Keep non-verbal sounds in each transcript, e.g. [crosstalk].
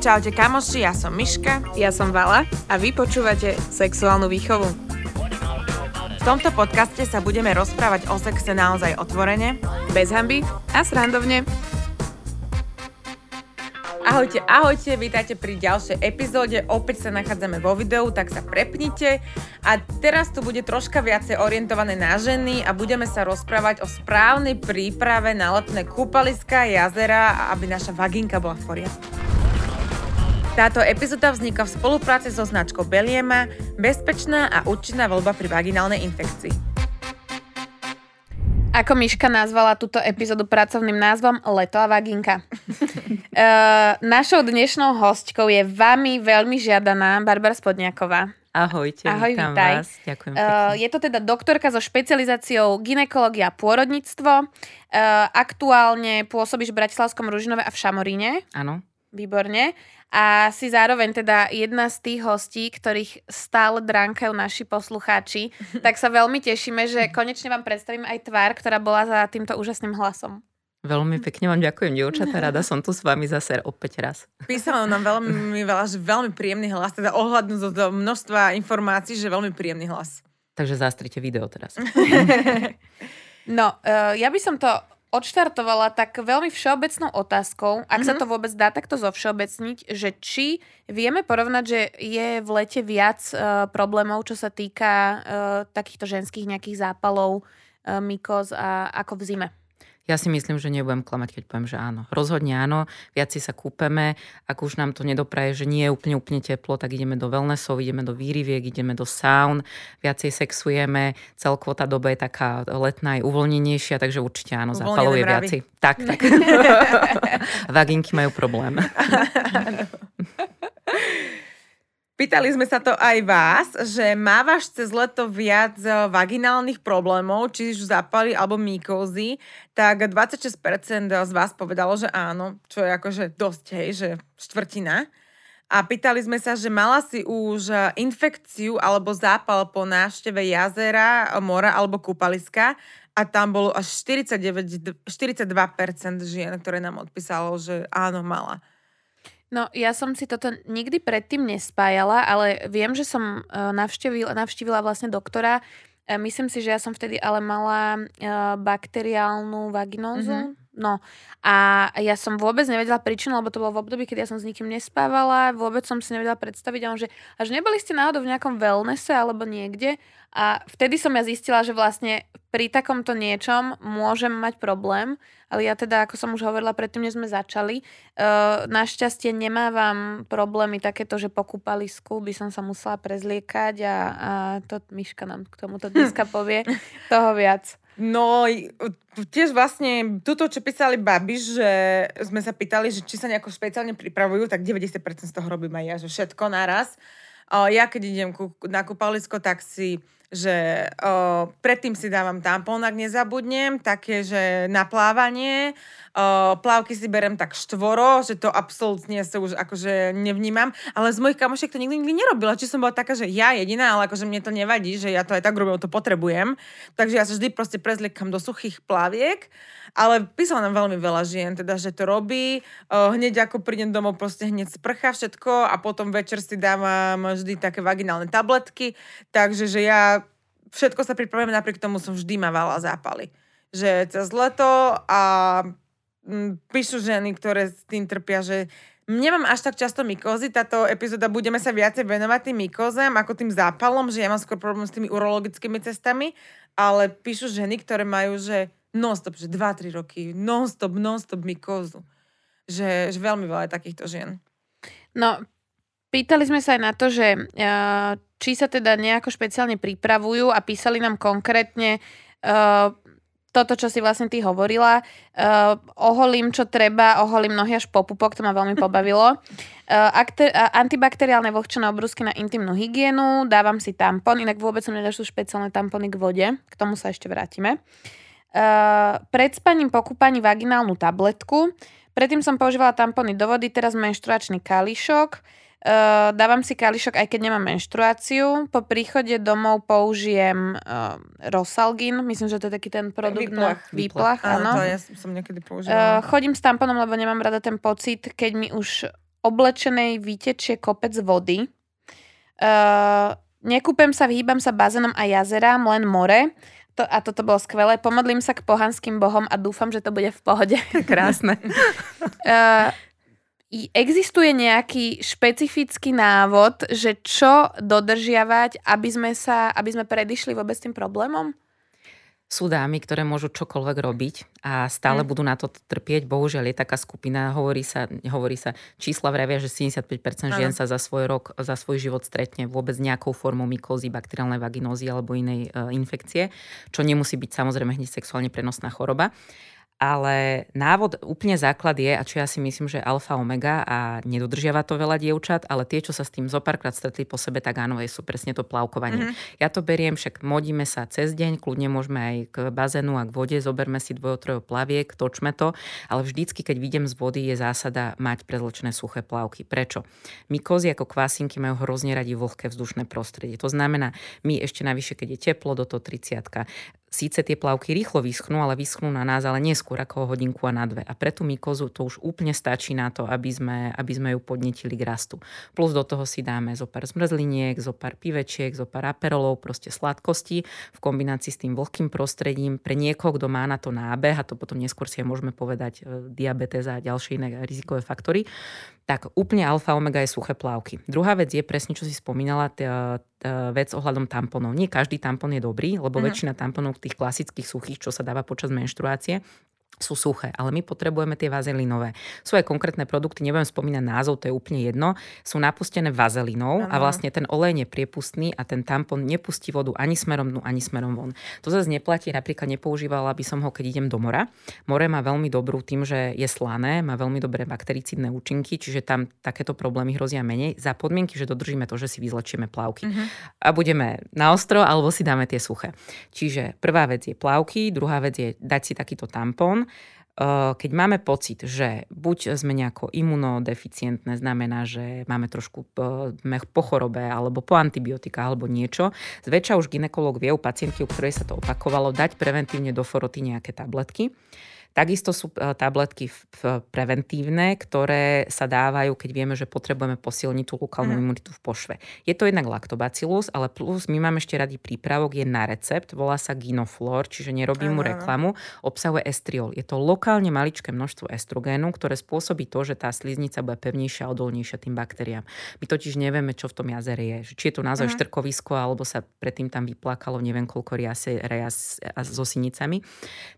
Čaute kamoši, ja som Miška Ja som Vala a vy počúvate Sexuálnu výchovu. V tomto podcaste sa budeme rozprávať o sexe naozaj otvorene. Bez hamby a srandovne. Ahojte, ahojte, vítajte pri ďalšej epizóde. Opäť sa nachádzame vo videu, tak sa prepnite. A teraz tu bude troška viacej orientované na ženy a budeme sa rozprávať o správnej príprave na letné kúpaliska, jazera aby naša vaginka bola v poriadku. Táto epizóda vznikla v spolupráci so značkou Beliema, bezpečná a účinná voľba pri vaginálnej infekcii. Ako Miška nazvala túto epizódu pracovným názvom Leto a vaginka. uh, [laughs] našou dnešnou hostkou je vami veľmi žiadaná Barbara Spodniaková. Ahojte, Ahoj, vítam vítaj. vás. Ďakujem Uh, pekne. je to teda doktorka so špecializáciou ginekológia a pôrodníctvo. Uh, aktuálne pôsobíš v Bratislavskom Ružinove a v Šamoríne. Áno. Výborne. A si zároveň teda jedna z tých hostí, ktorých stále dránkajú naši poslucháči. [laughs] Tak sa veľmi tešíme, že konečne vám predstavím aj tvár, ktorá bola za týmto úžasným hlasom. Veľmi pekne vám ďakujem, dievčatá. [laughs] Rada som tu s vami zase opäť raz. Písalo nám veľmi veľa, že veľmi príjemný hlas, teda ohľadnú zo zo množstva informácií, že veľmi príjemný hlas. Takže zastrite video teraz. [laughs] No, uh, ja by som to odštartovala tak veľmi všeobecnou otázkou, ak sa to vôbec dá takto zovšeobecniť, že či vieme porovnať, že je v lete viac uh, problémov, čo sa týka uh, takýchto ženských nejakých zápalov, uh, mykóz a ako v zime. Ja si myslím, že nebudem klamať, keď poviem, že áno. Rozhodne áno, viac si sa kúpeme. Ak už nám to nedopraje, že nie je úplne, úplne teplo, tak ideme do wellnessov, ideme do výriviek, ideme do saun, viacej sexujeme. Celkovo tá doba je taká letná aj uvoľnenejšia, takže určite áno, Uvoľnené zápalov je mravy. viacej. Tak, tak. [laughs] Vaginky majú problém. Pýtali sme sa to aj vás, že mávaš cez leto viac eh, vaginálnych problémov, či už zápaly alebo mykózy, tak 26% z vás povedalo, že áno, čo je akože dosť, hej, že štvrtina. A pýtali sme sa, že mala si už eh, infekciu alebo zápal po návšteve jazera, mora alebo kúpaliska a tam bolo až 49, 42% žien, ktoré nám odpísalo, že áno, mala. No, ja som si toto nikdy predtým nespájala, ale viem, že som uh, navštívila, navštívila vlastne doktora. E, Myslím si, že ja som vtedy ale mala uh, bakteriálnu vaginózu. Mm-hmm. No a ja som vôbec nevedela príčinu, lebo to bolo v období, keď ja som s nikým nespávala, vôbec som si nevedela predstaviť, a on, že až neboli ste náhodou v nejakom wellnesse alebo niekde a vtedy som ja zistila, že vlastne pri takomto niečom môžem mať problém, ale ja teda, ako som už hovorila predtým, než sme začali, uh, našťastie nemávam problémy takéto, že po kúpalisku by som sa musela prezliekať a, a to Miška nám k tomuto dneska [laughs] povie toho viac. No, tiež vlastne túto, čo písali babi, že sme sa pýtali, že či sa nejako špeciálne pripravujú, tak 90% z toho robím aj ja, že všetko naraz. Ja keď idem na kúpalisko, tak si že o, predtým si dávam tampón, ak nezabudnem, také, že na plávanie, plávky si berem tak štvoro, že to absolútne sa už akože nevnímam, ale z mojich kamošiek to nikdy nikdy nerobila, či som bola taká, že ja jediná, ale akože mne to nevadí, že ja to aj tak robím, to potrebujem, takže ja sa vždy proste prezliekam do suchých plaviek, ale písala nám veľmi veľa žien, teda, že to robí, hneď ako prídem domov, proste hneď sprcha všetko a potom večer si dávam vždy také vaginálne tabletky, takže že ja všetko sa pripravujem, napriek tomu som vždy mávala zápaly. Že cez leto a píšu ženy, ktoré s tým trpia, že Nemám až tak často mykózy, táto epizóda budeme sa viacej venovať tým mykózam ako tým zápalom, že ja mám skôr problém s tými urologickými cestami, ale píšu ženy, ktoré majú, že non-stop, že 2-3 roky, non-stop, non-stop mykózu. Že, že veľmi veľa je takýchto žien. No, pýtali sme sa aj na to, že uh, či sa teda nejako špeciálne pripravujú a písali nám konkrétne uh, toto, čo si vlastne ty hovorila. Uh, oholím, čo treba, oholím nohy až po pupok, to ma veľmi [laughs] pobavilo. Uh, akte- uh, antibakteriálne vlhčené obrúsky na intimnú hygienu, dávam si tampon, inak vôbec som nedašú špeciálne tampony k vode, k tomu sa ešte vrátime. Uh, pred spaním po kúpaní vaginálnu tabletku. Predtým som používala tampony do vody, teraz menštruačný kališok. Uh, dávam si kališok, aj keď nemám menštruáciu. Po príchode domov použijem uh, Rosalgin. Myslím, že to je taký ten produkt Výplach. na výplach. Áno, Áno. to ja som niekedy Uh, používala. chodím s tamponom, lebo nemám rada ten pocit, keď mi už oblečenej vytečie kopec vody. Uh, nekúpem sa, vyhýbam sa bazénom a jazerám, len more. To, a toto bolo skvelé. Pomodlím sa k pohanským bohom a dúfam, že to bude v pohode. [laughs] Krásne. Uh, existuje nejaký špecifický návod, že čo dodržiavať, aby sme sa, aby sme predišli vôbec tým problémom? Sú dámy, ktoré môžu čokoľvek robiť a stále Mm. budú na to trpieť. Bohužiaľ je taká skupina, hovorí sa, hovorí sa čísla vravia, že 75% žien sa za svoj rok, za svoj život stretne vôbec nejakou formou mykózy, bakteriálnej vaginózy alebo inej e, infekcie, čo nemusí byť samozrejme hneď sexuálne prenosná choroba. Ale návod, úplne základ je, a čo ja si myslím, že alfa omega a nedodržiava to veľa dievčat, ale tie, čo sa s tým zopárkrát stretli po sebe, tak áno, je sú presne to plavkovanie. Mhm. Ja to beriem, však modíme sa cez deň, kľudne môžeme aj k bazénu a k vode, zoberme si dvojo, trojo plaviek, točme to, ale vždycky, keď vidím z vody, je zásada mať prezlečené suché plavky. Prečo? Mykózy ako kvasinky majú hrozne radi vlhké vzdušné prostredie. To znamená, my ešte navyše, keď je teplo, do toho 30 síce tie plavky rýchlo vyschnú, ale vyschnú na nás, ale neskôr ako hodinku a na dve. A pre tú mykozu to už úplne stačí na to, aby sme, aby sme ju podnetili k rastu. Plus do toho si dáme zo pár zmrzliniek, zo pár pivečiek, zo pár aperolov, proste sladkosti v kombinácii s tým vlhkým prostredím. Pre niekoho, kto má na to nábeh, a to potom neskôr si aj môžeme povedať e, diabetes a ďalšie iné rizikové faktory, tak úplne alfa omega je suché plavky. Druhá vec je presne, čo si spomínala, t- t- vec ohľadom tamponov. Nie každý tampon je dobrý, lebo Mhm. väčšina tamponov tých klasických suchých, čo sa dáva počas menštruácie, sú suché, ale my potrebujeme tie vazelinové. Sú aj konkrétne produkty, nebudem spomínať názov, to je úplne jedno, sú napustené vazelinou a Áno. vlastne ten olej je priepustný a ten tampon nepustí vodu ani smerom dnu, ani smerom von. To zase neplatí, napríklad nepoužívala by som ho, keď idem do mora. More má veľmi dobrú tým, že je slané, má veľmi dobré baktericidné účinky, čiže tam takéto problémy hrozia menej, za podmienky, že dodržíme to, že si vyzlečieme plavky Mhm. a budeme na ostro, alebo si dáme tie suché. Čiže prvá vec je plavky, druhá vec je dať si takýto tampón. Keď máme pocit, že buď sme nejako imunodeficientné, znamená, že máme trošku sme po chorobe, alebo po antibiotika, alebo niečo, zväčša už ginekolog vie u pacientky, u ktorej sa to opakovalo, dať preventívne do foroty nejaké tabletky. Takisto sú e, tabletky preventívne, ktoré sa dávajú, keď vieme, že potrebujeme posilniť tú lokálnu Mhm. imunitu v pošve. Je to jednak lactobacillus, ale plus my máme ešte radi prípravok, je na recept, volá sa Ginoflor, čiže nerobím mu reklamu, obsahuje estriol. Je to lokálne maličké množstvo estrogénu, ktoré spôsobí to, že tá sliznica bude pevnejšia a odolnejšia tým baktériám. My totiž nevieme, čo v tom jazere je. Či je to naozaj Mhm. štrkovisko, alebo sa predtým tam vyplakalo neviem koľko riase, rejas a so sinicami.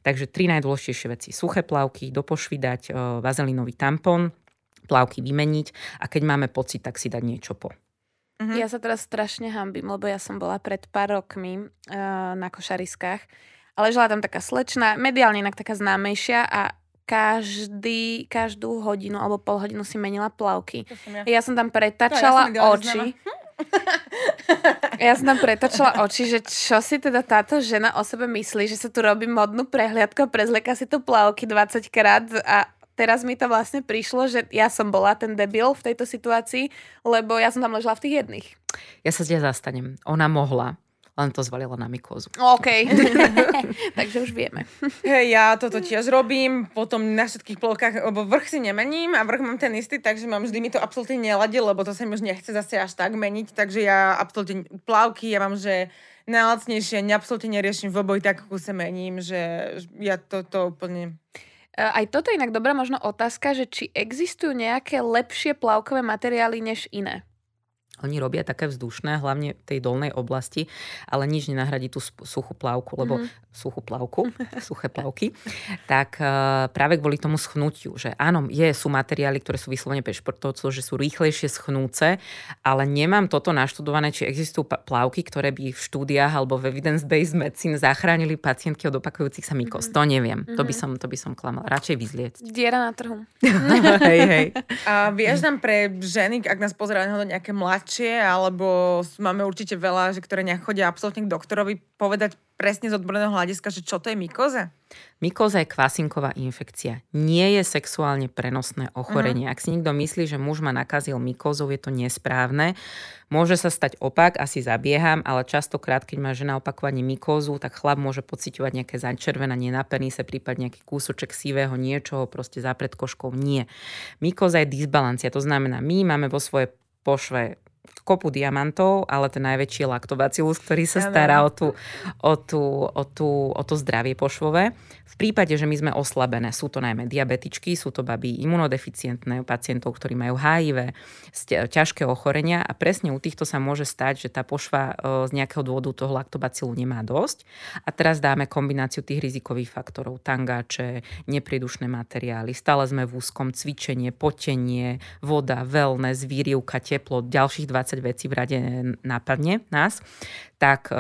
Takže tri najdôležitejšie veci. Suché plavky, do pošvy dať e, vazelinový tampon, plavky vymeniť a keď máme pocit, tak si dať niečo po. Mhm. Ja sa teraz strašne hambím, lebo ja som bola pred pár rokmi uh, na košariskách a ležala tam taká slečna, mediálne inak taká známejšia a každý, každú hodinu alebo pol hodinu si menila plavky. Som ja. Ja som tam To ja pretačala som oči. [laughs] [laughs] Ja som tam pretačala oči, že čo si teda táto žena o sebe myslí, že sa tu robí modnú prehliadku a prezleka si tu plavky 20 krát a teraz mi to vlastne prišlo, že ja som bola ten debil v tejto situácii, lebo ja som tam ležela v tých jedných. Ja sa zde zastanem. Ona mohla, len to zvalila na mykózu. OK. [laughs] Takže už vieme. Hej, ja toto tiež robím, potom na všetkých plovkách, lebo vrch si nemením a vrch mám ten istý, takže mám vždy mi to absolútne neladí, lebo to sa mi už nechce zase až tak meniť, takže ja absolútne plavky, ja mám, že najlacnejšie, ne- absolútne neriešim v oboji tak, ako sa mením, že ja toto úplne... E, Aj toto je inak dobrá možno otázka, že či existujú nejaké lepšie plavkové materiály než iné. Oni robia také vzdušné, hlavne v tej dolnej oblasti, ale nič nenahradí tú suchú plavku, lebo Mhm. suchú plavku, [laughs] suché plavky, tak eh, práve kvôli tomu schnutiu, že áno, je, sú materiály, ktoré sú vyslovene pre športovcov, že sú rýchlejšie schnúce, ale nemám toto naštudované, či existujú plavky, ktoré by v štúdiách alebo v evidence-based medicine zachránili pacientky od opakujúcich sa mykos. To neviem, to by Mhm. som, to by som klamala. Radšej vyzliecť. Diera na trhu. [laughs] [laughs] hej, hej. A vieš nám pre ženy, ak nás pozerajú nejaké mladšie, alebo s- máme určite veľa, že ktoré nechodia absolútne k doktorovi, povedať presne z odborného hľadiska, že čo to je mykoza? Mykoza je kvasinková infekcia. Nie je sexuálne prenosné ochorenie. Uh-huh. Ak si niekto myslí, že muž ma nakazil mykozou, je to nesprávne. Môže sa stať opak, asi zabieham, ale častokrát, keď má žena opakovanie mykózu, tak chlap môže pociťovať nejaké začervenanie na penise, prípadne nejaký kúsoček sivého niečoho, proste za predkoškou. Nie. Mykoza je disbalancia, to znamená, my máme vo svojej pošve kopu diamantov, ale ten najväčší je laktobacillus, ktorý sa stará o, tú, o, tú, o, tú, o to zdravie pošvové. V prípade, že my sme oslabené, sú to najmä diabetičky, sú to baby imunodeficientné, pacientov, ktorí majú HIV, ťažké ochorenia a presne u týchto sa môže stať, že tá pošva z nejakého dôvodu toho laktobacilu nemá dosť. A teraz dáme kombináciu tých rizikových faktorov, tangáče, nepridušné materiály, stále sme v úzkom, cvičenie, potenie, voda, wellness, výrivka, teplo, ďalších 20 vecí v rade napadne nás, tak e,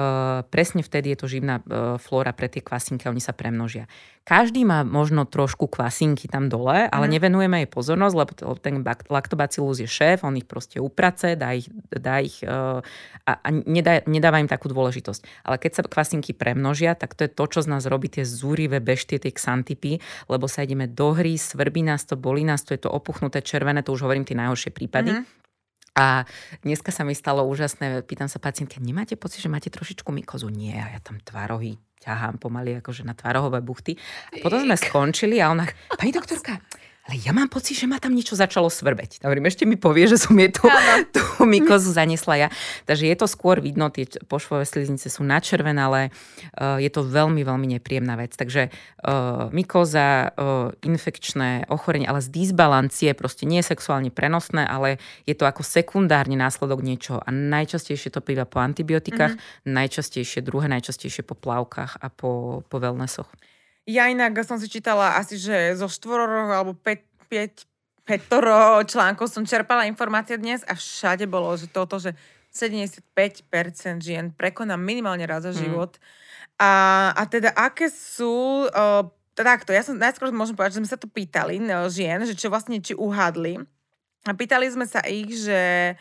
presne vtedy je to živná e, flóra pre tie kvasinky, oni sa premnožia. Každý má možno trošku kvasinky tam dole, ale mm. nevenujeme jej pozornosť, lebo ten laktobacillus je šéf, on ich proste uprace, dá ich, dá ich e, a, a nedá, nedáva im takú dôležitosť. Ale keď sa kvasinky premnožia, tak to je to, čo z nás robí tie zúrivé beštie, tie xantypy, lebo sa ideme do hry, svrbí nás to, bolí nás to, je to opuchnuté červené, to už hovorím tie najhoršie prípady. Mm. A dneska sa mi stalo úžasné, pýtam sa pacientke, nemáte pocit, že máte trošičku mykozu? Nie, a ja tam tvarohy ťahám pomaly akože na tvarohové buchty. A potom sme skončili a ona, pani doktorka, ale ja mám pocit, že ma tam niečo začalo svrbeť. Hovorím, ešte mi povie, že som je tú, [laughs] tú mykozu zanesla ja. Takže je to skôr vidno, tie pošvové sliznice sú načervené, ale uh, je to veľmi, veľmi nepríjemná vec. Takže uh, mykoza, uh, infekčné ochorenie, ale z disbalancie, proste nie je sexuálne prenosné, ale je to ako sekundárny následok niečoho. A najčastejšie to príva po antibiotikách, mm-hmm. najčastejšie, druhé najčastejšie po plavkách a po, po wellnessoch. Ja inak som si čítala asi, že zo štvororoch alebo 5, 5 petoro článkov som čerpala informácie dnes a všade bolo, že toto, že 75% žien prekoná minimálne raz za mm. život. Mm. A, a teda aké sú... Uh, takto, ja som najskôr môžem povedať, že sme sa to pýtali no, žien, že čo vlastne, či uhádli. A pýtali sme sa ich, že...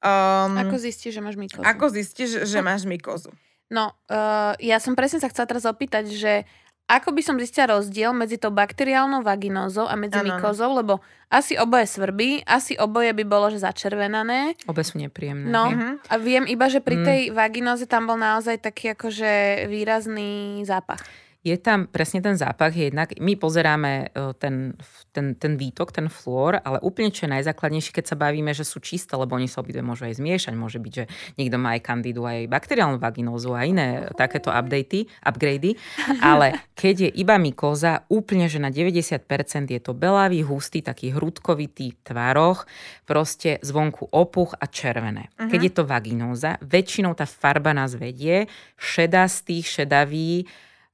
Um, ako zistíš, že máš mykozu? Ako zistíš, že máš mykozu? No, uh, ja som presne sa chcela teraz opýtať, že ako by som zistila rozdiel medzi tou bakteriálnou vaginózou a medzi ano, mykozou, lebo asi oboje svrbí, asi oboje by bolo, že začervenané. Obe sú nepríjemné. No, uh-huh. a viem iba, že pri mm. tej vaginóze tam bol naozaj taký akože výrazný zápach je tam presne ten zápach. Jednak my pozeráme e, ten, ten, ten výtok, ten flór, ale úplne čo je najzákladnejšie, keď sa bavíme, že sú čisté, lebo oni sa obidve môžu aj zmiešať. Môže byť, že niekto má aj kandidu, aj bakteriálnu vaginózu a iné takéto updaty, upgrady. Ale keď je iba mykoza, úplne, že na 90% je to belavý, hustý, taký hrudkovitý tvároch, proste zvonku opuch a červené. Uh-huh. Keď je to vaginóza, väčšinou tá farba nás vedie, šedastý, šedavý,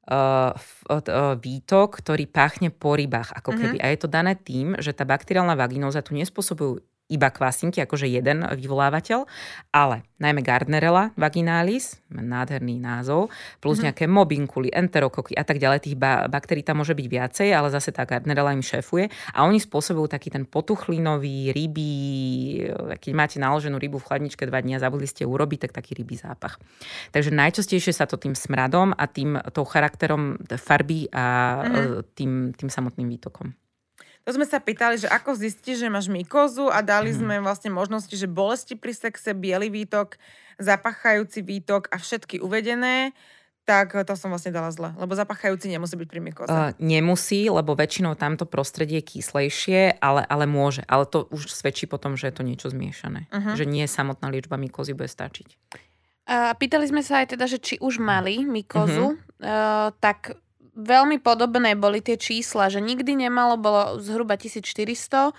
uh, výtok, ktorý páchne po rybách, ako mhm. keby. Mm-hmm. A je to dané tým, že tá bakteriálna vaginóza tu nespôsobujú iba kvasinky, akože jeden vyvolávateľ, ale najmä Gardnerella vaginalis, nádherný názov, plus mm-hmm. nejaké mobinkuly, enterokoky a tak ďalej. Tých ba- baktérií tam môže byť viacej, ale zase tá Gardnerella im šéfuje a oni spôsobujú taký ten potuchlinový, rybý, keď máte naloženú rybu v chladničke dva dní a zabudli ste urobiť, tak taký rybý zápach. Takže najčastejšie sa to tým smradom a tým tou charakterom farby a mm-hmm. tým, tým samotným výtokom. To sme sa pýtali, že ako zistíš, že máš mykozu a dali mm. sme vlastne možnosti, že bolesti pri sexe, biely výtok, zapachajúci výtok a všetky uvedené tak to som vlastne dala zle. Lebo zapachajúci nemusí byť pri mykoze. Uh, nemusí, lebo väčšinou tamto prostredie je kyslejšie, ale, ale môže. Ale to už svedčí potom, že je to niečo zmiešané. Uh-huh. Že nie samotná liečba mykozy bude stačiť. Uh, pýtali sme sa aj teda, že či už mali mykozu, uh-huh. uh, tak veľmi podobné boli tie čísla, že nikdy nemalo, bolo zhruba 1400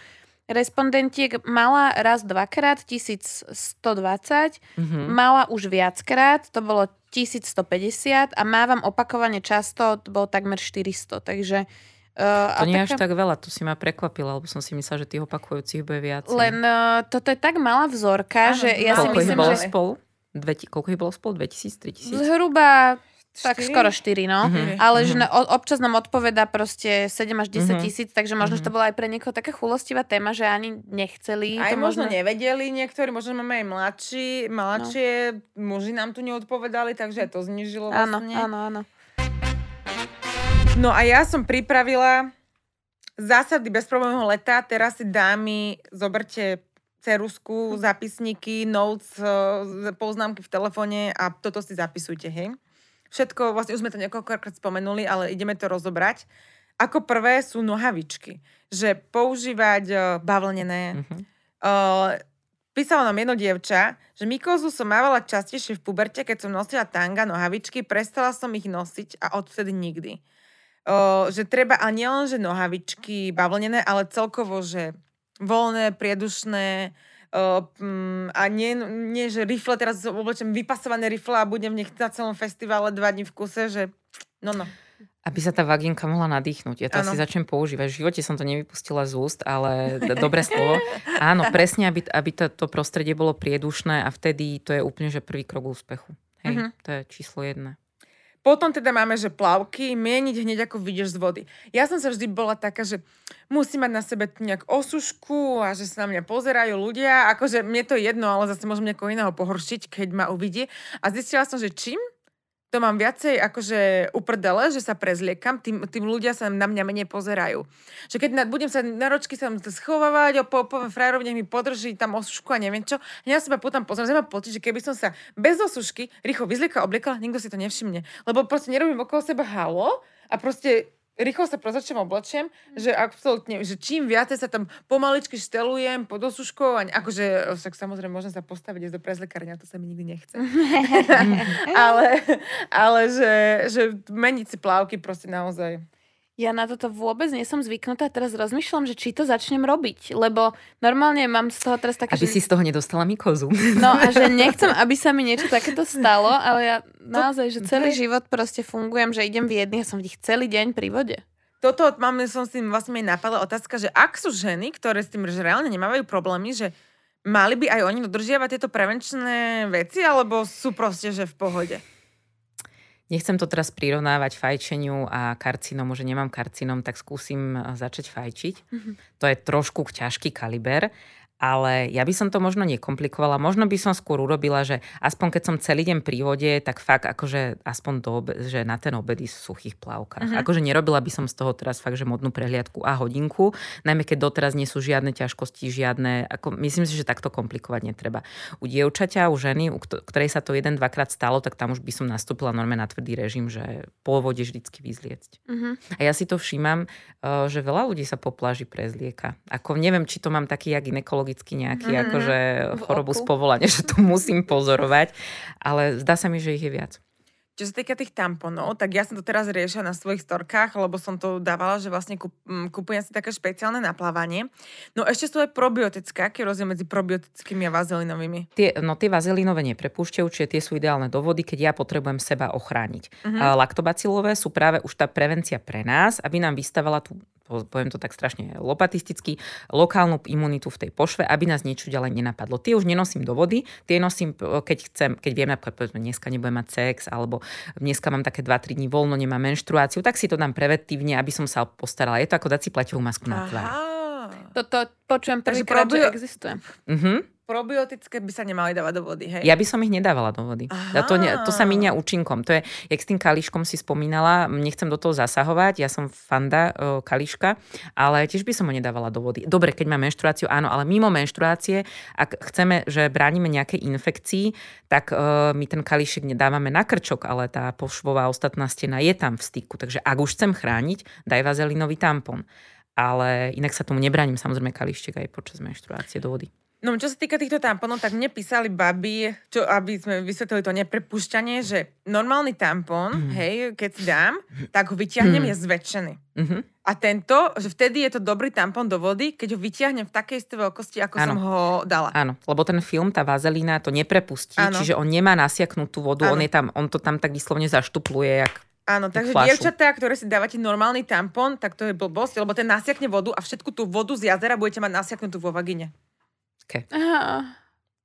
respondentiek, mala raz dvakrát 1120, mm-hmm. mala už viackrát, to bolo 1150 a mávam opakovane často, to bolo takmer 400, takže Uh, to nie je taká... až tak veľa, to si ma prekvapila, lebo som si myslela, že tých opakujúcich bude viac. Len uh, toto je tak malá vzorka, Áno, že ja si myslím, bolo že... Spolu? Dve, koľko ich bolo spolu? 2000, 3000? Zhruba Tak skoro 4, no. Mhm. Ale že na, o- občas nám odpoveda proste 7 až 10 Mhm. tisíc, takže možno, že to bola aj pre niekoho taká chulostivá téma, že ani nechceli. Aj to možno nevedeli niektorí, možno máme aj mladší, mladšie, muži nám tu neodpovedali, takže to znižilo Áno, vlastne. áno, áno. No a ja som pripravila zásady bezproblémového leta. Teraz si dámy, zoberte cerusku, zapisníky, notes, eh, poznámky v telefóne a toto si zapisujte, hej. Všetko, vlastne už sme to niekoľkokrát spomenuli, ale ideme to rozobrať. Ako prvé sú nohavičky. Že používať eh, bavlnené, Mhm. Uh, písala nám jedno dievča, že mykozu som mávala častejšie v puberte, keď som nosila tanga, nohavičky, prestala som ich nosiť a odvtedy nikdy. Uh, že treba, a nielen, že nohavičky bavlnené, ale celkovo, že voľné, priedušné, uh, a nie, nie, že rifle, teraz oblečem vypasované rifle a budem v nich na celom festivale dva dní v kuse, že no no. Aby sa tá vaginka mohla nadýchnuť. Ja to Áno. asi začnem používať. V živote som to nevypustila z úst, ale dobré slovo. Áno, presne, aby, aby to, to prostredie bolo priedušné a vtedy to je úplne, že prvý krok úspechu. Hej, Mhm. to je číslo jedné. Potom teda máme, že plavky, mieniť hneď ako vyjdeš z vody. Ja som sa vždy bola taká, že musí mať na sebe nejak osušku a že sa na mňa pozerajú ľudia. Akože mne to je jedno, ale zase môžem niekoho iného pohoršiť, keď ma uvidí. A zistila som, že čím to mám viacej akože uprdele, že sa prezliekam, tým, tým ľudia sa na mňa menej pozerajú. Že keď na, budem sa na ročky sa schovávať, po, poviem frajerovi, nech mi podrží tam osušku a neviem čo, ja seba potom pozriem, že mám pocit, že keby som sa bez osušky rýchlo vyzliekla, obliekla, nikto si to nevšimne. Lebo proste nerobím okolo seba halo a proste rýchlo sa prozačem oblečiem, že absolútne, že čím viacej sa tam pomaličky štelujem pod osuškou, akože, však samozrejme môžem sa postaviť do prezlekárne, a to sa mi nikdy nechce. [laughs] [laughs] ale ale že, že meniť si plávky proste naozaj. Ja na toto vôbec nie som zvyknutá. Teraz rozmýšľam, že či to začnem robiť. Lebo normálne mám z toho teraz také, Aby že... si z toho nedostala mikozu. No a že [laughs] nechcem, aby sa mi niečo takéto stalo, ale ja naozaj, že celý život proste fungujem, že idem v jedných a som v nich celý deň pri vode. Toto máme, som si vlastne mi napadla otázka, že ak sú ženy, ktoré s tým že reálne nemávajú problémy, že mali by aj oni dodržiavať tieto prevenčné veci, alebo sú proste, že v pohode? Nechcem to teraz prirovnávať fajčeniu a karcinomu, že nemám karcinom, tak skúsim eh, začať fajčiť. Mhm. To je trošku ťažký kaliber, ale ja by som to možno nekomplikovala. Možno by som skôr urobila, že aspoň keď som celý deň pri vode, tak fakt akože aspoň do obe- že na ten obedy v suchých plavkách. Mhm. Akože nerobila by som z toho teraz fakt, že modnú prehliadku a hodinku, najmä keď doteraz nie sú žiadne ťažkosti, žiadne, ako, myslím si, že takto komplikovať netreba. U dievčaťa, u ženy, u kto- ktorej sa to jeden, dvakrát stalo, tak tam už by som nastúpila normálne na tvrdý režim, že po vode vždycky vyzliecť. Mhm. A ja si to všímam, eh, že veľa ľudí sa po pláži prezlieka. Ako neviem, či to mám taký jak ginekologický nejaký, Mhm. akože chorobu z povolania, že to [laughs] musím pozorovať, ale zdá sa mi, že ich je viac. Čo sa týka tých tamponov, tak ja som to teraz riešila na svojich storkách, lebo som to dávala, že vlastne mm, kupujem si také špeciálne naplávanie. No ešte sú aj probiotické. Aký rozdiel medzi probiotickými a vazelinovými? Tie, no tie vazelínové neprepúšťajú, čiže tie sú ideálne do vody, keď ja potrebujem seba ochrániť. Mhm. Uh-huh. Laktobacilové sú práve už tá prevencia pre nás, aby nám vystavala tú poviem to tak strašne lopatisticky, lokálnu imunitu v tej pošve, aby nás niečo ďalej nenapadlo. Tie už nenosím do vody, tie nosím, p- keď chcem, keď viem napríklad, povedzme, dneska nebudem mať sex, alebo dneska mám také 2-3 dní voľno, nemám menštruáciu, tak si to dám preventívne, aby som sa postarala. Je to ako dať si plaťovú masku na tvár. Toto počujem prvýkrát, že existuje. Mhm. Probiotické by sa nemali dávať do vody, hej? Ja by som ich nedávala do vody. Aha. To, ne, to sa míňa účinkom. To je, jak s tým kališkom si spomínala, nechcem do toho zasahovať, ja som fanda o, kališka, ale tiež by som ho nedávala do vody. Dobre, keď mám menštruáciu, áno, ale mimo menštruácie, ak chceme, že bránime nejakej infekcii, tak e, my ten kališek nedávame na krčok, ale tá pošvová ostatná stena je tam v styku. Takže ak už chcem chrániť, daj vazelinový tampon. Ale inak sa tomu nebránim, samozrejme kališček aj počas menštruácie do vody. No čo sa týka týchto tamponov, tak mne písali baby, čo, aby sme vysvetlili to neprepúšťanie, že normálny tampon, Mhm. hej, keď si dám, tak ho vyťahnem, je zväčšený. Mhm. A tento, že vtedy je to dobrý tampon do vody, keď ho vyťahnem v takej istej veľkosti, ako Áno. som ho dala. Áno, lebo ten film, tá vazelína to neprepustí, Áno. čiže on nemá nasiaknutú vodu, Áno. on, je tam, on to tam tak vyslovene zaštupluje, jak Áno, takže dievčatá, ktoré si dávate normálny tampon, tak to je blbosť, lebo ten nasiakne vodu a všetku tú vodu z jazera budete mať nasiaknutú vo vagíne. Aha.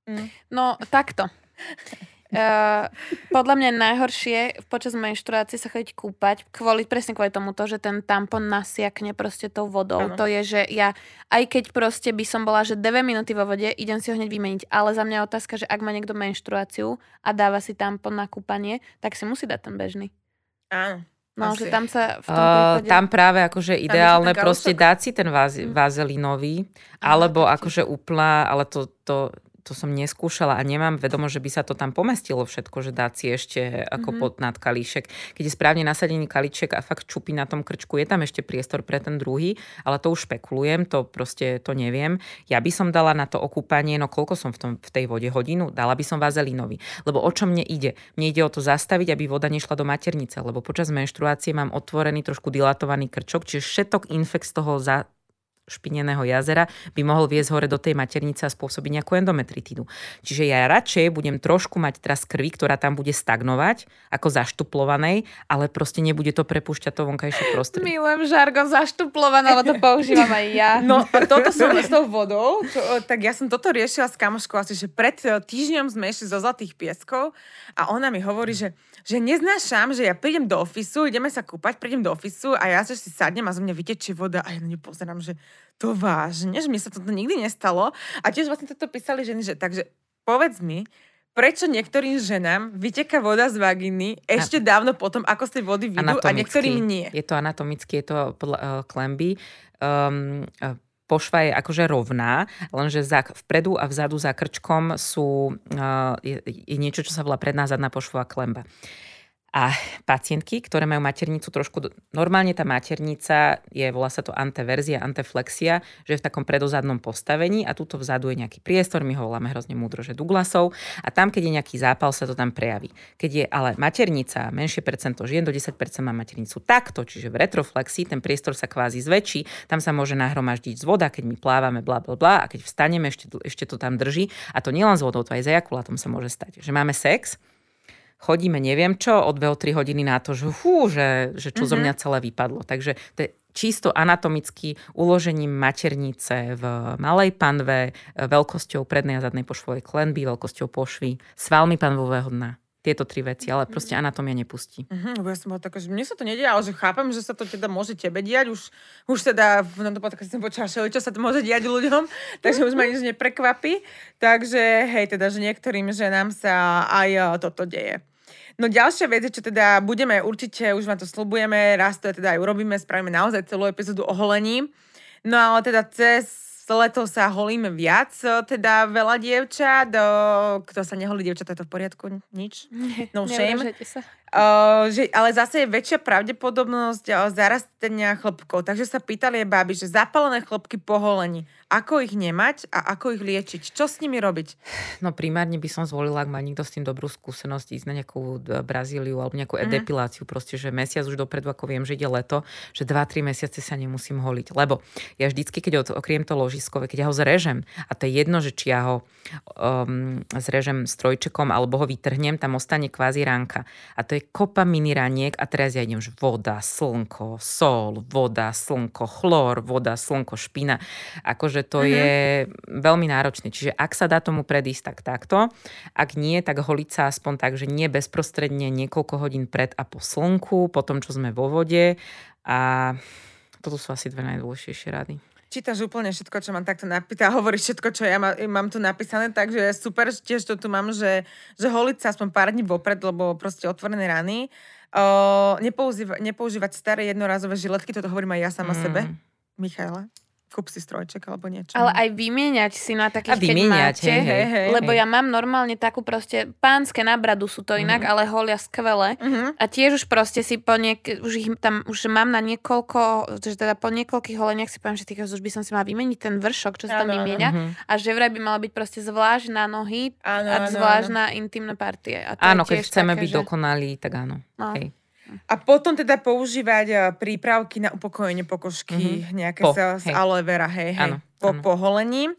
Mm. No, takto. Uh, [laughs] podľa mňa najhoršie počas menštruácie sa chodiť kúpať, kvôli, presne kvôli tomu to, že ten tampon nasiakne proste tou vodou. Ano. To je, že ja, aj keď proste by som bola, že 2 minúty vo vode, idem si ho hneď vymeniť. Ale za mňa je otázka, že ak má niekto menštruáciu a dáva si tampon na kúpanie, tak si musí dať ten bežný. Áno. No, Asi. že tam sa v tom prípade... Uh, tam práve akože ideálne proste dať si ten váz, mm. alebo akože úplná, ale to, to to som neskúšala a nemám vedomo, že by sa to tam pomestilo všetko, že dá si ešte ako mm-hmm. pod nad kalíšek. Keď je správne nasadený kalíček a fakt čupí na tom krčku, je tam ešte priestor pre ten druhý, ale to už špekulujem, to proste to neviem. Ja by som dala na to okúpanie, no koľko som v, tom, v tej vode hodinu, dala by som vazelínovi. Lebo o čo mne ide? Mne ide o to zastaviť, aby voda nešla do maternice, lebo počas menštruácie mám otvorený trošku dilatovaný krčok, čiže všetok infekt z toho za, špineného jazera by mohol viesť hore do tej maternice a spôsobiť nejakú endometritídu. Čiže ja radšej budem trošku mať teraz krvi, ktorá tam bude stagnovať, ako zaštuplovanej, ale proste nebude to prepúšťať to vonkajšie prostredie. Milujem žargon zaštuplované, lebo to používam aj ja. [laughs] No a toto som [laughs] s tou vodou, čo, tak ja som toto riešila s kamoškou asi, že pred týždňom sme išli zo Zlatých pieskov a ona mi hovorí, že, že neznášam, že ja prídem do ofisu, ideme sa kúpať, prídem do ofisu a ja sa si sadnem a zo mňa vytečie voda a ja na ňu pozerám, že to vážne, že mi sa toto nikdy nestalo. A tiež vlastne toto písali ženy, že takže povedz mi, prečo niektorým ženám vyteká voda z vagíny ešte a... dávno potom, ako z tej vody vidú a niektorým nie. Je to anatomicky, je to podľa uh, klemby. Um, uh, pošva je akože rovná, lenže za, vpredu a vzadu za krčkom sú, uh, je, je niečo, čo sa volá predná zadná pošvová klemba. Uh, a pacientky, ktoré majú maternicu trošku... Normálne tá maternica je, volá sa to anteverzia, anteflexia, že je v takom predozadnom postavení a tuto vzadu je nejaký priestor, my ho voláme hrozne múdro, že Douglasov a tam, keď je nejaký zápal, sa to tam prejaví. Keď je ale maternica, menšie percento žien, do 10% má maternicu takto, čiže v retroflexii, ten priestor sa kvázi zväčší, tam sa môže nahromaždiť z voda, keď my plávame, bla bla bla a keď vstaneme, ešte, ešte to tam drží a to nielen z vodou, to aj za ejakulátom sa môže stať. Že máme sex, chodíme neviem čo, o 2-3 hodiny na to, že fú, že, že čo mm-hmm. zo mhm. mňa celé vypadlo. Takže to je čisto anatomicky uložením maternice v malej panve, veľkosťou prednej a zadnej pošvovej klenby, veľkosťou pošvy, svalmi panvového dna tieto tri veci, ale proste anatómia nepustí. Uh-huh, ja som bola taká, že mne sa to nedie, ale že chápem, že sa to teda môže tebe diať. Už, už teda v tomto podcaste som počala, čo sa to môže diať ľuďom, [laughs] takže už ma nič neprekvapí. Takže hej, teda, že niektorým ženám sa aj toto deje. No ďalšia vec je, čo teda budeme určite, už vám to slubujeme, raz to teda aj urobíme, spravíme naozaj celú epizódu o holení. No ale teda cez leto sa holíme viac, teda veľa dievčat. Kto sa neholí dievčat, je to v poriadku? Nič? [laughs] No shame. sa. Uh, že, ale zase je väčšia pravdepodobnosť uh, zarastenia chlopkov. Takže sa pýtali aj baby, že zapálené chlopky po holení. Ako ich nemať a ako ich liečiť? Čo s nimi robiť? No primárne by som zvolila, ak má niekto s tým dobrú skúsenosť, ísť na nejakú Brazíliu alebo nejakú mm-hmm. depiláciu. Proste, že mesiac už dopredu, ako viem, že ide leto, že 2-3 mesiace sa nemusím holiť. Lebo ja vždycky, keď okriem to ložiskové, keď ja ho zrežem, a to je jedno, že či ja ho um, zrežem strojčekom alebo ho vytrhnem, tam ostane kvázi ránka. A to je kopa mini raniek a teraz ja idem, že voda, slnko, sol, voda, slnko, chlor, voda, slnko, špina. Akože to mm-hmm. je veľmi náročné. Čiže ak sa dá tomu predísť, tak takto. Ak nie, tak holiť sa aspoň tak, že nie bezprostredne niekoľko hodín pred a po slnku, po tom, čo sme vo vode. A toto sú asi dve najdôležitejšie rady čítaš úplne všetko, čo mám takto napísané a hovoríš všetko, čo ja má, mám tu napísané, takže super, tiež to tu mám, že, že holiť sa aspoň pár dní vopred, lebo proste otvorené rany. Uh, nepoužíva, nepoužívať staré jednorazové žiletky, toto hovorím aj ja sama mm. sebe. Michaela? Kúp si strojček alebo niečo. Ale aj vymieňať si na takých, a vymieňať, keď máte, hej, hej, hej, lebo hej. ja mám normálne takú proste, pánske na bradu sú to inak, mm. ale holia skvele mm-hmm. a tiež už proste si po niek- už ich tam, už mám na niekoľko, že teda po niekoľkých holeniach si poviem, že tých už by som si mala vymeniť ten vršok, čo sa tam vymieňa mm-hmm. a že vraj by malo byť proste zvlášť na nohy ano, a zvlášť ano. na intimné partie. A to áno, keď chceme také, byť že... dokonalí, tak áno. No. Hej. A potom teda používať eh, prípravky na upokojenie pokožky, mm-hmm. nejaké po, z aloe vera, hej, hej, ano, po ano. poholení.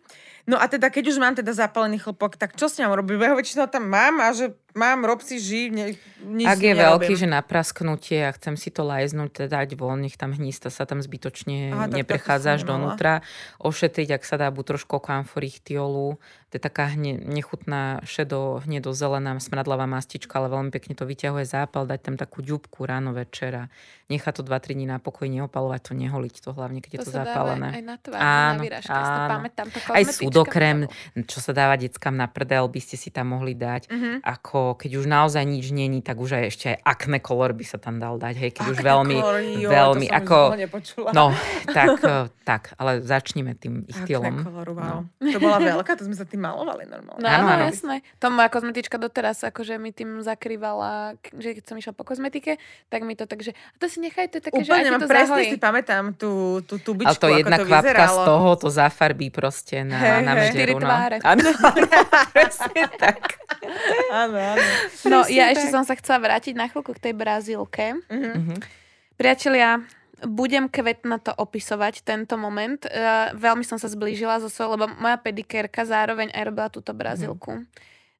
No a teda, keď už mám teda zapálený chlpok, tak čo s ňou robím? Ja väčšinou tam mám a že mám, rob si živ, ne, nič Ak je nerobím. veľký, že na prasknutie a chcem si to lajznúť, teda dať von, nech tam hnízda sa tam zbytočne Aha, tak neprechádza až takú som nemala. donútra. Ošetriť, ak sa dá, buď trošku kamforichtiolu, to je taká hne, nechutná šedo, hnedo zelená smradlavá mastička, ale veľmi pekne to vyťahuje zápal, dať tam takú ďubku ráno, večera. Nechať to 2-3 dní na pokoj, neopalovať to, neholiť to hlavne, keď je to sa dáva zapálené. aj na tvár, Áno, na výražke, si to áno. pamätám. To Aj sudokrém, čo sa dáva deckám na prdel, by ste si tam mohli dať. Mhm. Ako keď už naozaj nič není, tak už aj ešte aj akne color by sa tam dal dať, hej, keď už Akné veľmi, kolory, jo, veľmi, to som už ako, no, [laughs] tak, eh, tak, ale začnime tým ich Akné tylom. koloru, wow. To bola veľká, to sme sa tým malovali normálne. No Áno, áno, jasné. To moja kozmetička doteraz akože mi tým zakrývala, že keď som išla po kozmetike, tak mi to tak, že a to si nechaj, to je také, že aj Úplne, ti mám to presne zahojí. si pamätám tú, tú tubičku, Ale to ako jedna to kvapka z vyzeralo. toho, to zafarbí proste na, Hej, na mederu. Štyri no. Áno, [laughs] presne tak. Áno, áno. [laughs] No, ja ešte tak. som sa chcela vrátiť na chvíľku k tej Brazílke. Mhm. Mhm. Priatelia, budem kvetna to opisovať, tento moment. Uh, veľmi som sa zblížila so svojou, lebo moja pedikérka zároveň aj robila túto Brazílku.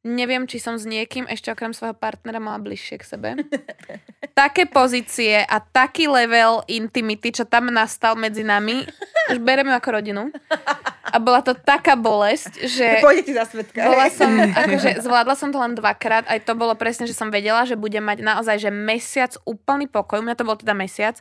Neviem, či som s niekým ešte okrem svojho partnera mala bližšie k sebe. [laughs] Také pozície a taký level intimity, čo tam nastal medzi nami, už bereme ako rodinu. A bola to taká bolesť, že... [laughs] Pôjde ti za svetka. Bola som, [laughs] akože zvládla som to len dvakrát, aj to bolo presne, že som vedela, že budem mať naozaj, že mesiac úplný pokoj, u mňa to bol teda mesiac,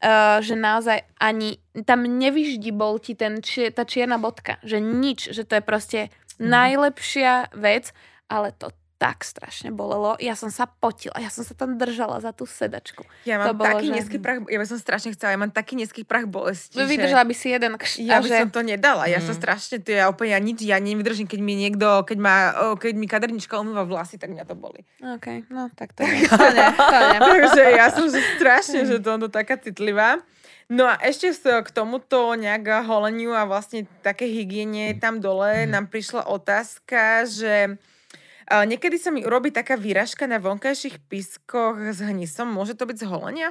uh, že naozaj ani, tam nevyždibol ti ten, či, tá čierna bodka, že nič, že to je proste najlepšia vec, ale to tak strašne bolelo. Ja som sa potila, ja som sa tam držala za tú sedačku. Ja to mám bolo, taký že- nízky prach, ja by som strašne chcela, ja mám taký nízky prach bolesti, že Vydržala by si jeden kš, ja by že... som to nedala. Ja Mm. strašne, to ja úplne, ja nič, ja nevydržím, keď mi niekto, keď, má, o, keď mi kadernička umýva vlasy, tak mňa to boli. OK, no tak to [laughs] je. To nie, to nie. Takže ja som že strašne, že to, to taká citlivá. No a ešte k tomuto nejak holeniu a vlastne také hygiene tam dole nám prišla otázka, že a niekedy sa mi urobí taká výražka na vonkajších pískoch s hnisom. Môže to byť z holenia?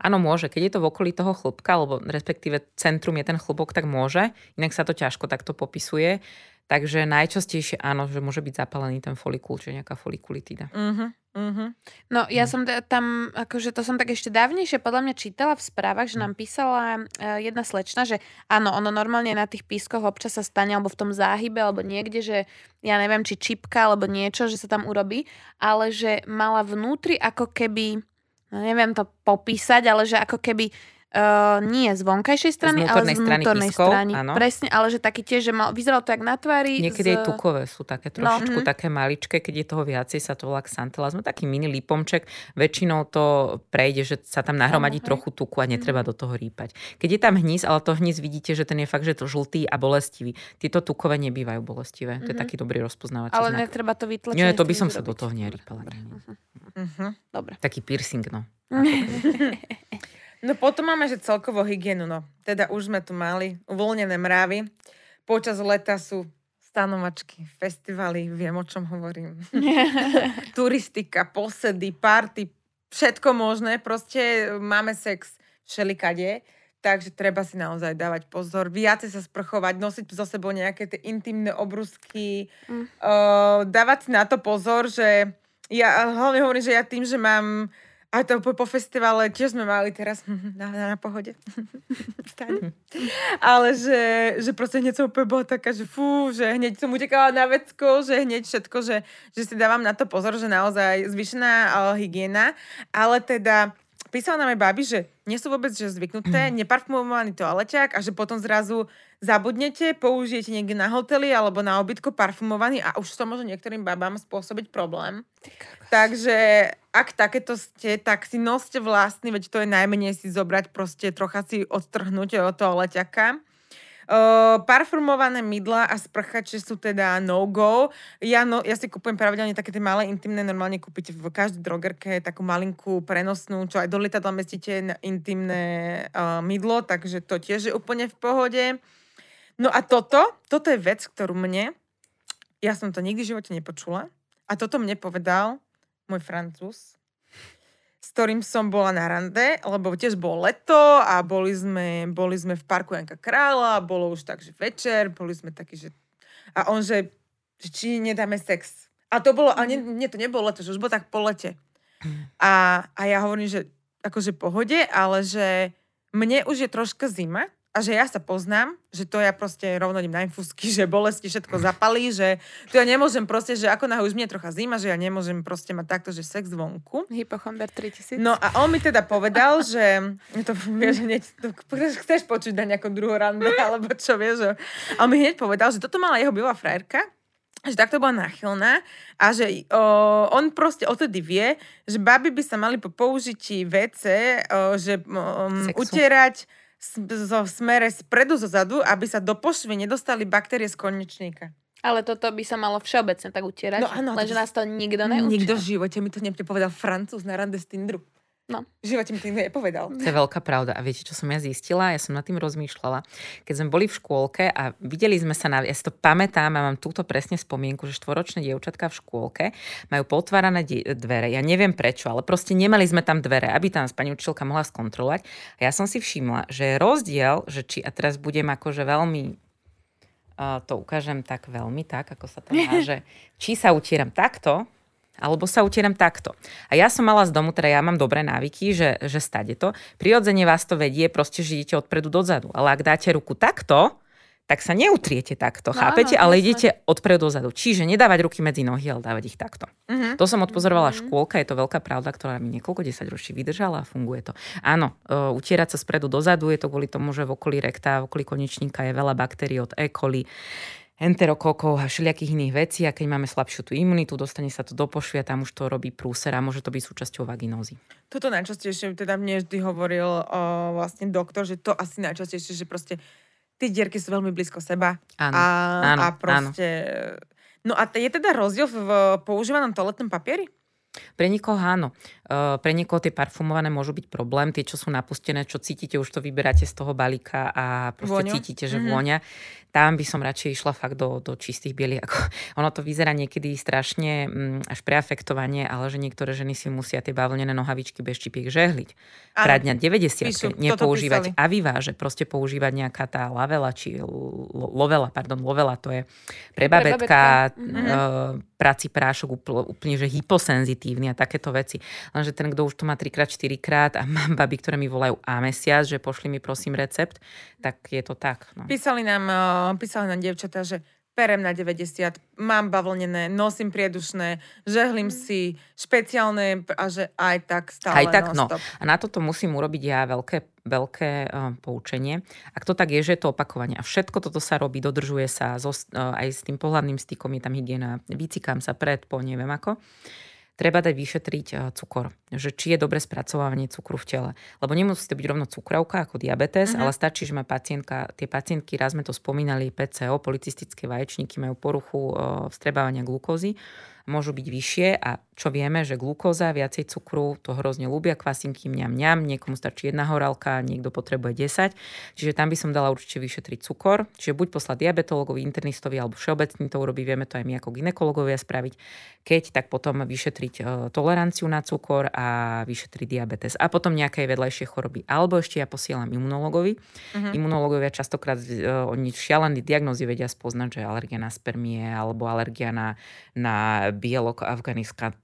Áno, môže. Keď je to v okolí toho chlopka, alebo respektíve centrum je ten chlopok, tak môže. Inak sa to ťažko takto popisuje. Takže najčastejšie áno, že môže byť zapálený ten folikul, čiže nejaká folikulitída. Mhm, mhm. No, ja som t- tam, akože to som tak ešte dávnejšie podľa mňa čítala v správach, že nám písala uh, jedna slečna, že áno, ono normálne na tých pískoch občas sa stane, alebo v tom záhybe, alebo niekde, že ja neviem, či čipka, alebo niečo, že sa tam urobí, ale že mala vnútri ako keby, no neviem to popísať, ale že ako keby Uh, nie z vonkajšej strany, ale vnútornej z strany vnútornej pískov, strany. áno. Presne, ale že taký tiež, že mal, vyzeralo to jak na tvári. Niekedy z... aj tukové sú také trošičku mhm. také maličké, keď je toho viacej, sa to volá xantelazma, taký mini lipomček. Väčšinou to prejde, že sa tam nahromadí hej. trochu tuku a netreba do toho rýpať. Keď je tam hníz, ale to hníz vidíte, že ten je fakt, že to žltý a bolestivý. Tieto tukové nebývajú bolestivé. To je Mhm. taký dobrý rozpoznávací Ale znak. netreba to vytlačiť. Nie, to by som sa do toho nerýpala. Mhm. Dobre. Taký piercing, no. [laughs] [laughs] No potom máme, že celkovo hygienu, no. Teda už sme tu mali uvoľnené mravy. Počas leta sú stanovačky, festivaly, viem, o čom hovorím. [laughs] Turistika, posedy, party, všetko možné. Proste máme sex všelikade. Takže treba si naozaj dávať pozor. Viacej sa sprchovať, nosiť so sebou nejaké tie intimné obrusky. Mm. Uh, dávať si na to pozor, že ja hlavne hovorím, že ja tým, že mám a to po, po festivale tiež sme mali teraz na, na, na pohode. [laughs] Ale že, že proste hneď som úplne bola taká, že fú, že hneď som utekala na vecko, že hneď všetko, že, že si dávam na to pozor, že naozaj zvyšená uh, hygiena. Ale teda písala nám aj babi, že nie sú vôbec že zvyknuté, [clears throat] neparfumovaný toaleťák a že potom zrazu zabudnete, použijete niekde na hoteli alebo na obytko parfumovaný a už to môže niektorým babám spôsobiť problém. Takže ak takéto ste, tak si noste vlastný, veď to je najmenej si zobrať, proste trocha si odtrhnúť od toho leťaka. Uh, parfumované mydla a sprchače sú teda no-go. Ja, no, ja si kúpujem pravidelne také tie malé intimné, normálne kúpite v každej drogerke takú malinkú prenosnú, čo aj do lietadla mestíte na intimné uh, mydlo, takže to tiež je úplne v pohode. No a toto, toto je vec, ktorú mne, ja som to nikdy v živote nepočula, a toto mne povedal môj francúz, s ktorým som bola na rande, lebo tiež bolo leto a boli sme, boli sme v parku Janka Krála, bolo už tak, že večer, boli sme takí, že... A on, že, že či nedáme sex. A to bolo, a nie, nie to nebolo leto, že už bolo tak po lete. A, a ja hovorím, že akože pohode, ale že mne už je troška zima a že ja sa poznám, že to ja proste rovno idem na infusky, [laughs] že bolesti všetko zapalí, že to ja nemôžem proste, že ako na už mne je trocha zima, že ja nemôžem proste mať takto, že sex vonku. Hypochonder 3000. No a on mi teda povedal, že [laughs] to vie, že nie, to, chceš počuť na nejakom druhú rande, [laughs] alebo čo vieš. A on mi hneď povedal, že toto mala jeho bývalá frajerka, že takto bola náchylná a že o, on proste odtedy vie, že baby by sa mali po použití WC, o, že o, utierať zo smere spredu zo zadu, aby sa do pošvy nedostali baktérie z konečníka. Ale toto by sa malo všeobecne tak utierať, no, áno, lenže nás to nikto neučil. Nikto v živote mi to nepovedal francúz na rande z Tindru. No. V živote mi to nikto nepovedal. To je veľká pravda. A viete, čo som ja zistila? Ja som nad tým rozmýšľala. Keď sme boli v škôlke a videli sme sa na... Ja si to pamätám a mám túto presne spomienku, že štvoročné dievčatka v škôlke majú potvárané dvere. Ja neviem prečo, ale proste nemali sme tam dvere, aby tam pani učiteľka mohla skontrolovať. A ja som si všimla, že je rozdiel, že či... A teraz budem akože veľmi to ukážem tak veľmi, tak, ako sa to má, [laughs] že či sa utieram takto, alebo sa utieram takto. A ja som mala z domu, teda ja mám dobré návyky, že, že stade to. Prirodzene vás to vedie, proste, že idete odpredu dozadu. Ale ak dáte ruku takto, tak sa neutriete takto, no, chápete? Áno, ale idete odpredu dozadu. Čiže nedávať ruky medzi nohy, ale dávať ich takto. Uh-huh. To som odpozorovala uh-huh. škôlka, je to veľká pravda, ktorá mi niekoľko desaťročí vydržala a funguje to. Áno, uh, utierať sa spredu dozadu je to kvôli tomu, že v okolí rekta, v okolí konečníka je veľa baktérií od E. coli enterokokov a všelijakých iných vecí a keď máme slabšiu tú imunitu, dostane sa to do pošvia, tam už to robí prúser a môže to byť súčasťou vaginózy. Toto najčastejšie teda mne vždy hovoril o, vlastne doktor, že to asi najčastejšie, že proste tie dierky sú veľmi blízko seba. Áno, a, áno, a proste... Áno. No a je teda rozdiel v používanom toaletnom papieri? Pre nikoho áno. Uh, pre niekoho tie parfumované môžu byť problém, tie, čo sú napustené, čo cítite, už to vyberáte z toho balíka a proste Vôňu? cítite, že mm-hmm. vôňa tam by som radšej išla fakt do, do čistých bieliek. Ako, [laughs] ono to vyzerá niekedy strašne mm, až preafektovanie, ale že niektoré ženy si musia tie bavlnené nohavičky bez čipiek žehliť. Pradňa 90 nepoužívať aviváže, proste používať nejaká tá lavela, či lovela, pardon, lovela, to je pre babetka, mm-hmm. prací prášok úplne, úplne, že hyposenzitívny a takéto veci. Lenže ten, kto už to má 3 4 krát a mám baby, ktoré mi volajú a mesiac, že pošli mi prosím recept, tak je to tak. No. Písali nám písali nám dievčatá, že perem na 90, mám bavlnené, nosím priedušné, žehlím mm. si špeciálne a že aj tak stále Aj tak, no. A na toto musím urobiť ja veľké, veľké uh, poučenie. Ak to tak je, že je to opakovanie a všetko toto sa robí, dodržuje sa, zo, uh, aj s tým pohľadným stykom je tam hygiena, vycikám sa pred, po, neviem ako, treba dať vyšetriť eh, cukor. Že či je dobre spracovávanie cukru v tele. Lebo nemusí to byť rovno cukrovka ako diabetes, uh-huh. ale stačí, že má pacientka, tie pacientky, raz sme to spomínali, PCO, policistické vaječníky majú poruchu eh, vstrebávania glukózy môžu byť vyššie a čo vieme, že glukóza, viacej cukru, to hrozne ľúbia, kvasinky mňam mňam, niekomu stačí jedna horálka, niekto potrebuje 10. Čiže tam by som dala určite vyšetriť cukor. Čiže buď poslať diabetologovi, internistovi alebo všeobecný to urobí, vieme to aj my ako ginekologovia spraviť. Keď, tak potom vyšetriť e, toleranciu na cukor a vyšetriť diabetes. A potom nejaké vedľajšie choroby. Alebo ešte ja posielam imunologovi. Uh-huh. Imunológovia častokrát uh, oni šialené diagnózy vedia spoznať, že alergia na spermie alebo alergia na, na bielok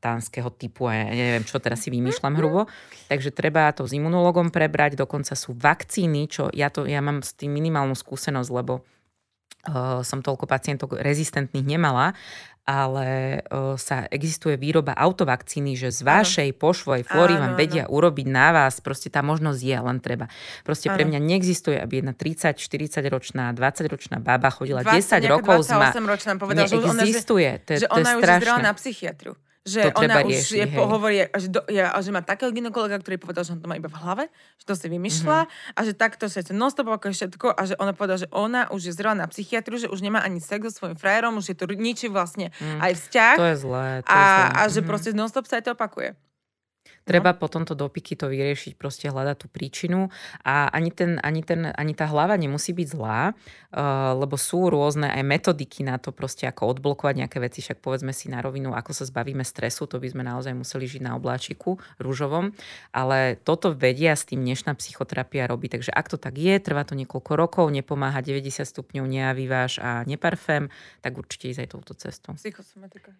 afganistánskeho typu a ja neviem, čo teraz si vymýšľam hrubo. Takže treba to s imunologom prebrať, dokonca sú vakcíny, čo ja, to, ja mám s tým minimálnu skúsenosť, lebo uh, som toľko pacientov rezistentných nemala ale o, sa existuje výroba autovakcíny, že z vašej pošvoj flóry vám vedia áno. urobiť na vás, proste tá možnosť je, len treba. Proste áno. pre mňa neexistuje, aby jedna 30, 40 ročná, 20 ročná baba chodila 20, 10 rokov z ma... ročná povedala, neexistuje. Že ona, že, že ona už je na psychiatru že to ona už je, pohovorí, že, do, ja, že má takého ginekologa, ktorý povedal, že on to má iba v hlave, že to si vymýšľa mm-hmm. a že takto sa chce non-stop všetko a že ona povedala, že ona už je zrovna na psychiatru, že už nemá ani sex so svojím frajerom, už je to ničí vlastne mm. aj vzťah. To je zlé. To a, je zlé. a že mm-hmm. proste non-stop sa aj to opakuje. Treba no. potom to dopiky to vyriešiť, proste hľadať tú príčinu a ani, ten, ani, ten, ani tá hlava nemusí byť zlá, uh, lebo sú rôzne aj metodiky na to proste ako odblokovať nejaké veci, však povedzme si na rovinu, ako sa zbavíme stresu, to by sme naozaj museli žiť na obláčiku rúžovom, ale toto vedia s tým dnešná psychoterapia robí, takže ak to tak je, trvá to niekoľko rokov, nepomáha 90 stupňov, neavíváš a neparfém, tak určite ísť aj touto cestou. Psychosomatika.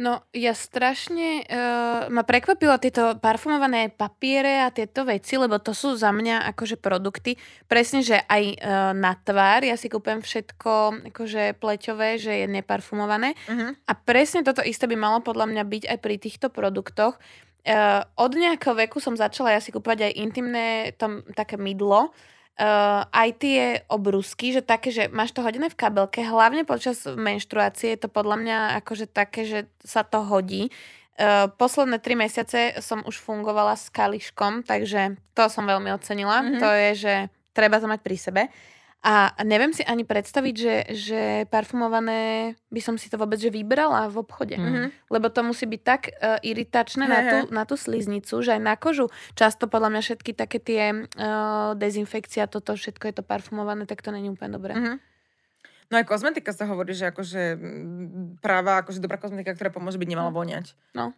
No, ja strašne uh, ma prekvapilo tieto parfumované papiere a tieto veci, lebo to sú za mňa akože produkty. Presne, že aj uh, na tvár ja si kúpem všetko akože pleťové, že je neparfumované. Mhm. A presne toto isté by malo podľa mňa byť aj pri týchto produktoch. Uh, od nejakého veku som začala ja si kúpať aj intimné tam, také mydlo, uh, aj tie obrusky, že také, že máš to hodené v kabelke, hlavne počas menštruácie je to podľa mňa akože také, že sa to hodí. Uh, posledné tri mesiace som už fungovala s kališkom, takže to som veľmi ocenila. Mhm. To je, že treba to mať pri sebe. A neviem si ani predstaviť, že, že parfumované by som si to vôbec že vybrala v obchode. Mhm. Lebo to musí byť tak uh, iritačné na tú, na tú sliznicu, že aj na kožu. Často podľa mňa všetky také tie uh, dezinfekcia, toto všetko je to parfumované, tak to není úplne dobré. Mhm. No aj kozmetika sa hovorí, že akože práva, akože dobrá kozmetika, ktorá pomôže byť, nemala voňať. No.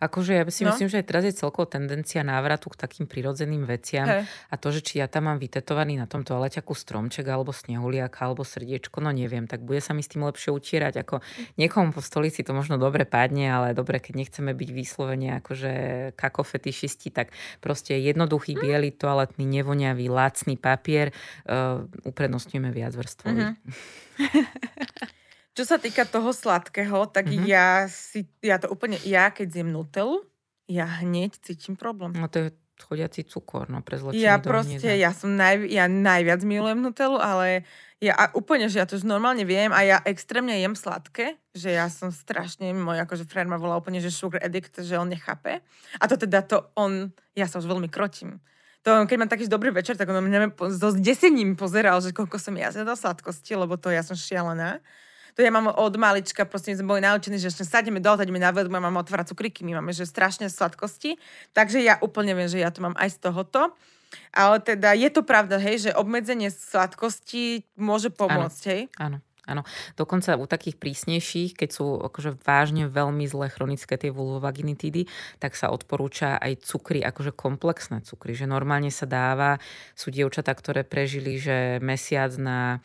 Akože ja si No. myslím, že aj teraz je celkovo tendencia návratu k takým prirodzeným veciam. Hej. A to, že či ja tam mám vytetovaný na tom toaleťaku stromček, alebo snehuliaka, alebo srdiečko, no neviem, tak bude sa mi s tým lepšie utierať. Ako niekomu po stolici to možno dobre padne, ale dobre, keď nechceme byť vyslovene akože kakofetišisti, tak proste jednoduchý biely toaletný, nevoňavý, lacný papier uh, uprednostňujeme viac vrstvový. Mhm. [laughs] Čo sa týka toho sladkého, tak Mhm. ja si, ja to úplne, ja keď zjem Nutellu, ja hneď cítim problém. No to je chodiaci cukor, no pre zločiny Ja proste, hniezda. ja som naj, ja najviac milujem Nutellu, ale ja a úplne, že ja to už normálne viem a ja extrémne jem sladké, že ja som strašne, môj akože friend ma volá úplne, že sugar addict, že on nechápe. A to teda to on, ja sa už veľmi krotím. To, keď mám taký dobrý večer, tak on mňa so zdesením pozeral, že koľko som ja zjedla sladkosti, lebo to ja som šialená. To ja mám od malička, proste sme boli naučení, že sadíme do auta, ideme na veľa, moja mama otvára cukriky, my máme, že strašne sladkosti. Takže ja úplne viem, že ja to mám aj z tohoto. Ale teda je to pravda, hej, že obmedzenie sladkosti môže pomôcť, hej? Áno, áno. Dokonca u takých prísnejších, keď sú akože vážne veľmi zlé chronické tie vulvovaginitídy, tak sa odporúča aj cukry, akože komplexné cukry. Že normálne sa dáva, sú dievčatá, ktoré prežili, že mesiac na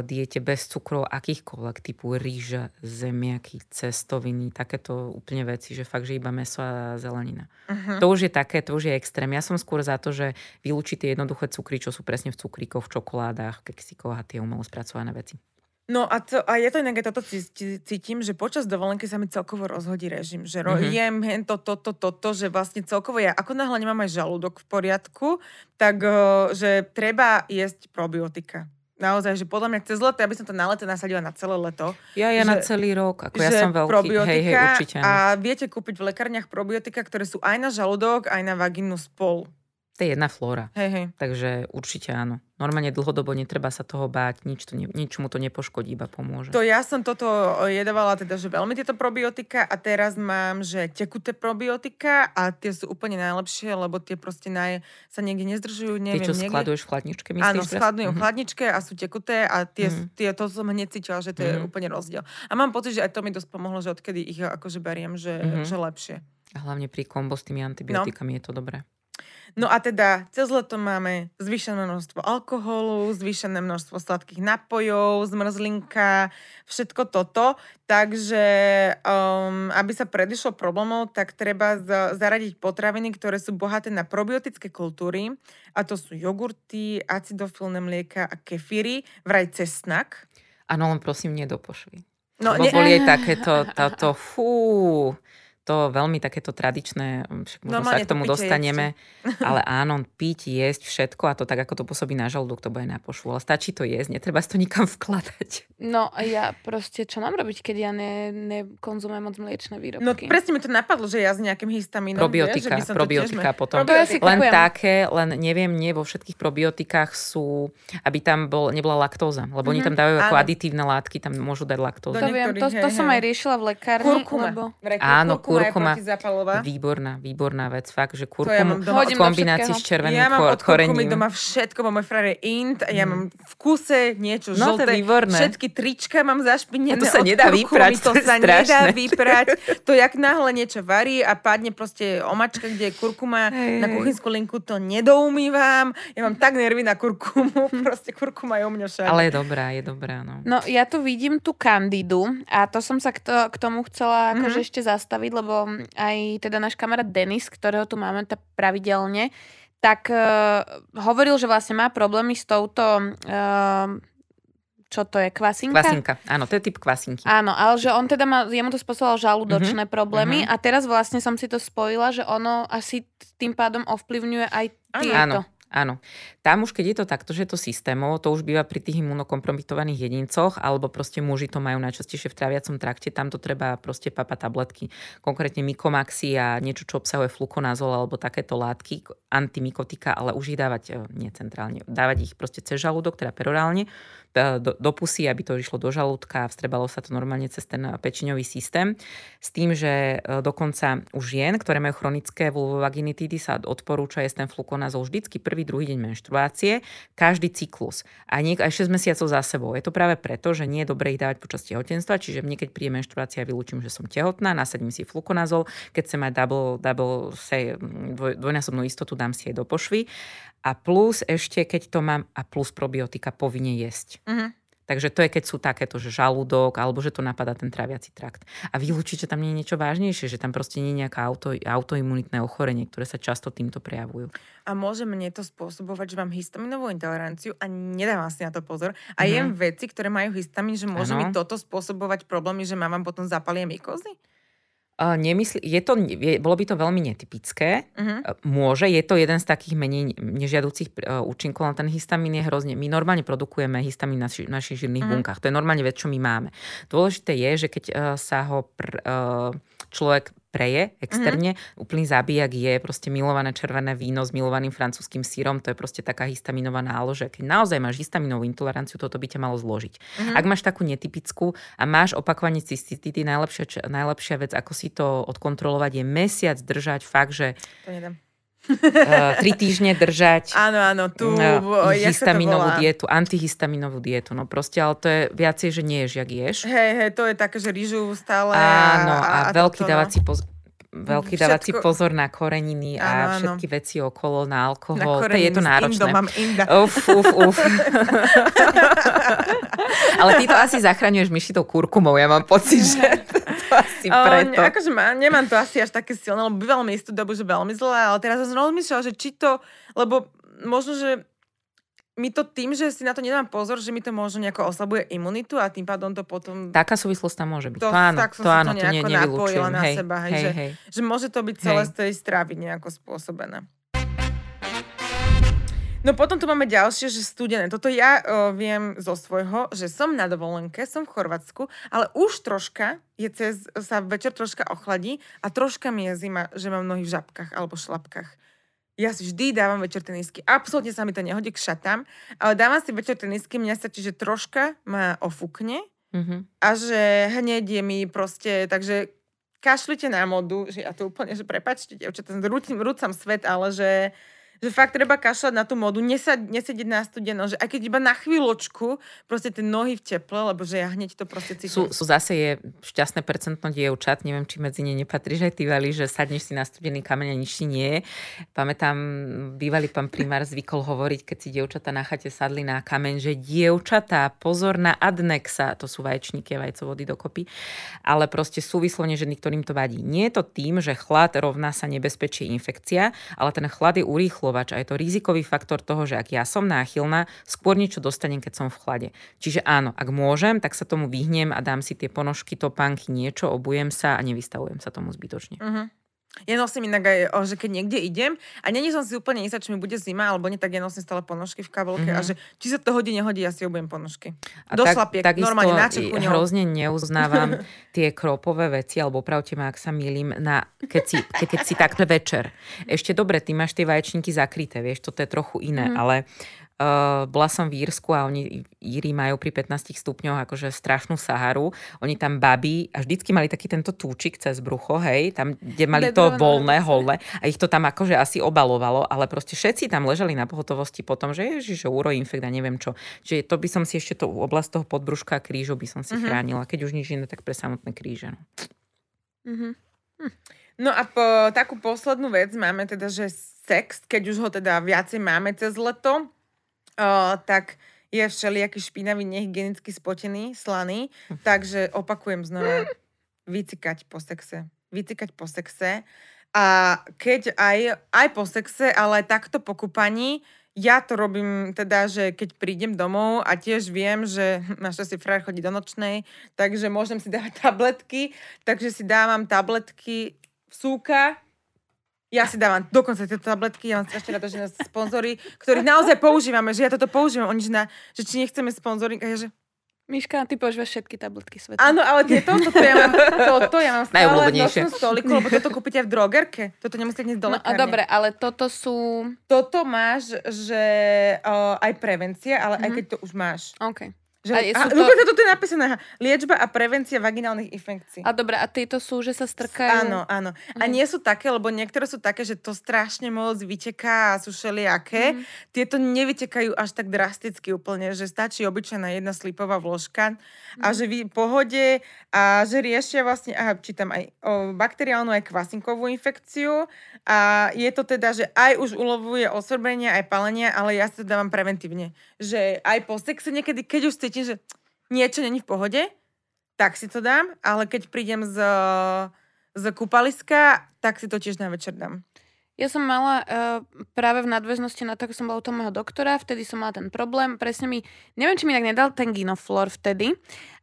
diete bez cukrov akýchkoľvek typu rýža, zemiaky, cestoviny, takéto úplne veci, že fakt, že iba meso a zelenina. Uh-huh. To už je také, to už je extrém. Ja som skôr za to, že vylúčiť tie jednoduché cukry, čo sú presne v cukríkoch, v čokoládach, keksikoch a tie umelo spracované veci. No a, to, a je to inak, aj toto cí- cí- cítim, že počas dovolenky sa mi celkovo rozhodí režim, že ro- Mhm. jem hen to, to, to, to, to, že vlastne celkovo ja, ako náhle nemám aj žalúdok v poriadku, tak eh, že treba jesť probiotika. Naozaj, že podľa mňa cez leto, ja by som to na leto nasadila na celé leto. Ja, ja Že- na celý rok, ako ja som veľký, probiotika hej, hej, určite. A viete kúpiť v lekárniach probiotika, ktoré sú aj na žalúdok, aj na vagínu spolu. To je jedna flóra, Hej, hej. takže určite áno. Normálne dlhodobo netreba sa toho báť, nič, to ne, nič mu to nepoškodí, iba pomôže. To ja som toto jedovala teda, že veľmi tieto probiotika a teraz mám, že tekuté probiotika a tie sú úplne najlepšie, lebo tie proste naj, sa niekde nezdržujú, Tie, neviem, čo niekde. skladuješ v chladničke, myslíš? Áno, skladujem v Mhm. chladničke a sú tekuté a tie, Mhm. tie, to som hneď cítila, že to je Mhm. úplne rozdiel. A mám pocit, že aj to mi dosť pomohlo, že odkedy ich akože beriem, že, Mhm. že lepšie. A hlavne pri kombo s tými antibiotikami je to dobré. No a teda cez leto máme zvýšené množstvo alkoholu, zvýšené množstvo sladkých napojov, zmrzlinka, všetko toto. Takže um, aby sa predišlo problémov, tak treba za- zaradiť potraviny, ktoré sú bohaté na probiotické kultúry. A to sú jogurty, acidofilné mlieka a kefíry, vraj cesnak. Áno, len prosím, nedopošli. No, Lebo ne, boli aj takéto, táto, fú, to veľmi takéto tradičné, však možno sa k tomu to dostaneme, [laughs] ale áno, piť, jesť, všetko a to tak, ako to pôsobí na žalúdok, to bude na pošvu. Ale stačí to jesť, netreba si to nikam [laughs] vkladať. No a ja proste, čo mám robiť, keď ja ne, nekonzumujem moc mliečne výrobky? no presne mi to napadlo, že ja s nejakým histamínom, vieš, že Probiotika, by som probiotika potom. To ja si Len také, len neviem, nie vo všetkých probiotikách sú, aby tam bol, nebola laktóza, lebo oni Mhm, tam dávajú ako aditívne látky, tam môžu dať laktózu. To viem, to, to hej, som hej. aj riešila v lekárni, Kurkuma. lebo... Áno, kurkuma kurkuma. Výborná, výborná vec, fakt, že ja kurkumu mám doma v kombinácii s červeným Ja mám od kurkumy korením. doma všetko, bo môj frajer je int a ja Mm. mám v kuse niečo No, žlté. výborné. Všetky trička mám zašpinené A to sa od nedá kurkumy, vyprať, to to sa nedá strašné. vyprať. To jak náhle niečo varí a padne proste omačka, kde je kurkuma Hej, na kuchynskú linku, to nedoumývam. Ja mám tak nervy na kurkumu, [laughs] proste kurkuma je u mňa všade. Ale je dobrá, je dobrá, no. No ja tu vidím tú kandidu a to som sa k, to, k tomu chcela akože Mhm. ešte zastaviť, lebo aj teda náš kamarát Denis, ktorého tu máme tá pravidelne, tak uh, hovoril, že vlastne má problémy s touto, uh, čo to je, kvasinka? Kvasinka, áno, to je typ kvasinky. Áno, ale že on teda má, jemu to spôsobovalo žalúdočné problémy mhm. a teraz vlastne som si to spojila, že ono asi tým pádom ovplyvňuje aj tieto. Áno, áno. Tam už, keď je to takto, že to systémovo, to už býva pri tých imunokompromitovaných jedincoch, alebo proste muži to majú najčastejšie v traviacom trakte, tam to treba proste papať tabletky. Konkrétne mykomaxi a niečo, čo obsahuje flukonazol alebo takéto látky, antimikotika, ale už ich dávať e, nie centrálne, dávať ich proste cez žalúdok, teda perorálne, e, do, do pusy, aby to išlo do žalúdka a vstrebalo sa to normálne cez ten e, pečiňový systém. S tým, že dokonca u žien, ktoré majú chronické vulvovaginitidy, sa odporúča jesť ten flukonazol vždycky prvý, druhý deň menštruácie, každý cyklus. A niek aj 6 mesiacov za sebou. Je to práve preto, že nie je dobré ich dávať počas tehotenstva, čiže mne keď príde menštruácia, vylúčim, že som tehotná, nasadím si flukonazol, keď chcem mať double, double say, dvoj, dvojnásobnú istotu, dám si jej do pošvy. A plus ešte, keď to mám, a plus probiotika povinne jesť. Mhm. Takže to je, keď sú takéto, že žalúdok, alebo že to napadá ten traviaci trakt. A vylúčiť, že tam nie je niečo vážnejšie, že tam proste nie je nejaké auto, autoimunitné ochorenie, ktoré sa často týmto prejavujú. A môže mne to spôsobovať, že mám histaminovú intoleranciu a nedávam si na to pozor. A Mhm. jem veci, ktoré majú histamín, že môže mi Áno. toto spôsobovať problémy, že mám potom zapalie mykozy? Nemysl- je to, je, bolo by to veľmi netypické. Mhm. Uh, Môže, je to jeden z takých menej nežiaducich účinkov, ale ten histamín je hrozne... My normálne produkujeme histamín na naši, našich žilných Mhm. bunkách. To je normálne vec, čo my máme. Dôležité je, že keď uh, sa ho pr, uh, človek preje externe, úplný zabíjak je proste milované červené víno s milovaným francúzským sírom, to je proste taká histaminová nálož. Keď naozaj máš histaminovú intoleranciu, toto by ťa malo zložiť. Mhm. Ak máš takú netypickú a máš opakovanie cystitidy, najlepšia, najlepšia vec, ako si to odkontrolovať, je mesiac držať fakt, že To nedám. Uh, tri týždne držať Áno, áno, tu, uh, histaminovú dietu, antihistaminovú dietu. No proste, ale to je viacej, že nie ješ, jak ješ. Hej, hej, to je také, že rýžu stále. Áno, a, veľký toto, no. dávací pozor veľký Všetko- dávací pozor na koreniny Áno, a áno. všetky veci okolo, na Na alkohol. to je to náročné. Indom, mám inda. Uf, uf, uf. [laughs] Ale ty to asi zachraňuješ myši tou kurkumou, ja mám pocit, že [laughs] to asi preto. ne, akože má, nemám to asi až také silné, lebo bývalo mi istú dobu, že veľmi zlé, ale teraz som rozmýšľala, že či to, lebo možno, že mi to tým, že si na to nedám pozor, že mi to možno nejako oslabuje imunitu a tým pádom to potom, Taká súvislosť tam môže byť. To- To, áno, tak som to áno, to to, nevylučujem. napojila na hej, seba, hej, hej, že- hej. že môže to byť celé Hej. z tej stravy nejako spôsobené. No potom tu máme ďalšie, že studené. Toto ja o, viem zo svojho, že som na dovolenke, som v Chorvátsku, ale už troška je cez, sa večer troška ochladí a troška mi je zima, že mám nohy v žabkách alebo šlapkách. Ja si vždy dávam večer tenisky. Absolútne sa mi to nehodí k šatám, ale dávam si večer tenisky, mňa stačí, že troška ma ofúkne Mhm. a že hneď je mi proste, takže kašlite na modu, že ja to úplne, že prepačte, devčatá, rúcam svet, ale že, že fakt treba kašľať na tú modu, nesad, nesedieť na studeno, že aj keď iba na chvíľočku, proste tie nohy v teple, lebo že ja hneď to proste Sú, cítim. sú zase je šťastné percentno dievčat, neviem, či medzi ne nepatríš aj ty, Vali, že sadneš si na studený kameň a nič ti nie. Pamätám, bývalý pán primár zvykol hovoriť, keď si dievčata na chate sadli na kameň, že dievčatá, pozor na adnexa, to sú vaječníky a vajcovody dokopy, ale proste sú vyslovene ženy, ktorým to vadí. Nie je to tým, že chlad rovná sa nebezpečie infekcia, ale ten chlad je urýchlovač a je to rizikový faktor toho, že ak ja som náchylná, skôr niečo dostanem, keď som v chlade. Čiže áno, ak môžem, tak sa tomu vyhnem a dám si tie ponožky, topánky, niečo, obujem sa a nevystavujem sa tomu zbytočne. Uh-huh. Ja nosím inak aj, že keď niekde idem a není som si úplne istá, či mi bude zima, alebo nie, tak ja nosím stále ponožky v kabelke Mhm. a že či sa to hodí, nehodí, ja si obujem ponožky. A Do šlapiek, normálne na čepuňou. hrozne neuznávam [laughs] tie kropové veci, alebo opravte ma, ak sa milím, na, keď, si, keď, keď si takto večer. Ešte dobre, ty máš tie vaječníky zakryté, vieš, toto je trochu iné, Mhm. ale Uh, bola som v Írsku a oni Íri majú pri 15 stupňoch akože strašnú Saharu. Oni tam babí a vždycky mali taký tento túčik cez brucho, hej, tam, kde mali to voľné, holé a ich to tam akože asi obalovalo, ale proste všetci tam ležali na pohotovosti potom, že ježiš, že uroinfekt a neviem čo. Čiže to by som si ešte to oblasť toho podbruška a krížov by som si mm-hmm. chránila. Keď už nič iné, tak pre samotné kríže. No. Mm-hmm. Hm. No a po takú poslednú vec máme teda, že sex, keď už ho teda viacej máme cez leto, uh, tak je všelijaký špinavý, nehygienicky spotený, slaný. [laughs] Takže opakujem znova, vycikať po sexe. Vycikať po sexe. A keď aj, aj po sexe, ale takto po kúpaní, ja to robím teda, že keď prídem domov a tiež viem, že [laughs] naša si frajer chodí do nočnej, takže môžem si dávať [laughs] tabletky, takže si dávam tabletky súka, ja si dávam dokonca tieto tabletky, ja mám strašne rada, že nás sponzory, ktorých naozaj používame, že ja toto používam, oni, že, na, že či nechceme sponzoring, a ja, že Miška, ty používaš všetky tabletky sveta. Áno, ale tieto, toto ja mám, toto ja mám stále v nočnom stoliku, lebo toto kúpite v drogerke. Toto nemusíte dnes do no, a dobre, ale toto sú... Toto máš, že uh, aj prevencia, ale mm-hmm. aj mhm. keď to už máš. OK. Že, a, a to... Dokonca toto je napísané. Liečba a prevencia vaginálnych infekcií. A dobre, a tieto sú, že sa strkajú? Áno, áno. A mhm. nie sú také, lebo niektoré sú také, že to strašne moc vyteká a sú všelijaké. Mm. Tieto nevytekajú až tak drasticky úplne, že stačí obyčajná jedna slipová vložka mm. a mhm. že vy pohode a že riešia vlastne, aha, čítam aj o bakteriálnu, aj kvasinkovú infekciu a je to teda, že aj už ulovuje osorbenie, aj palenie, ale ja to dávam preventívne. Že aj po sexe niekedy, keď už cítim, že niečo není v pohode, tak si to dám, ale keď prídem z, z kúpaliska, tak si to tiež na večer dám. Ja som mala uh, práve v nadväznosti na to, ako som bola u toho môjho doktora, vtedy som mala ten problém, presne mi, neviem, či mi tak nedal ten ginoflor vtedy,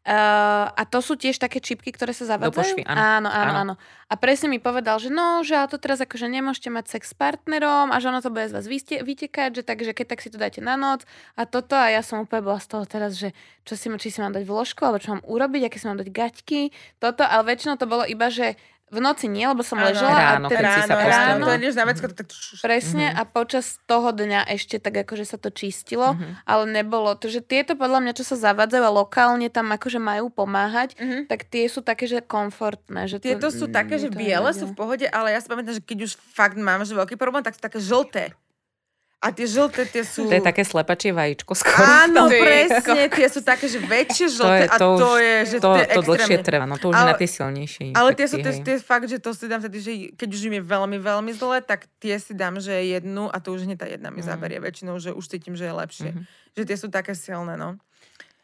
Uh, a to sú tiež také čipky, ktoré sa? Do pošvy, áno. áno. Áno, áno. A presne mi povedal, že no, že ale to teraz akože nemôžete mať sex s partnerom a že ono to bude z vás vytekať, že takže keď tak si to dáte na noc a toto a ja som úplne bola z toho teraz, že čo si, či si mám dať vložku alebo čo mám urobiť, aké si mám dať gaťky, toto, ale väčšinou to bolo iba, že v noci nie, lebo som ano, ležela. Ráno, a teda, keď si sa ráno, to ideš na vecko, tak... Presne, mm-hmm. a počas toho dňa ešte tak akože sa to čistilo, mm-hmm. ale nebolo. to, že tieto podľa mňa, čo sa zavadzajú a lokálne tam akože majú pomáhať, mm-hmm. tak tie sú také, že komfortné. Že tieto to, sú také, že biele sú v pohode, ale ja si pamätám, že keď už fakt mám že veľký problém, tak sú také žlté. A tie žlté, tie sú... To je také slepačie vajíčko skôr. Áno, presne, [laughs] tie sú také, že väčšie žlté to je, to a to už, je, že to, to je to dlhšie trvá, no to už ale, na tie silnejšie Ale tie sú tie, tie fakt, že to si dám vtedy, že keď už im je veľmi, veľmi zle, tak tie si dám, že jednu a to už hneď tá jedna mi mm. zaberie väčšinou, že už cítim, že je lepšie. Mm-hmm. Že tie sú také silné, no.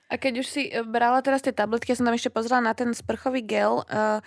A keď už si e, brala teraz tie tabletky, ja som tam ešte pozrela na ten sprchový gel, uh,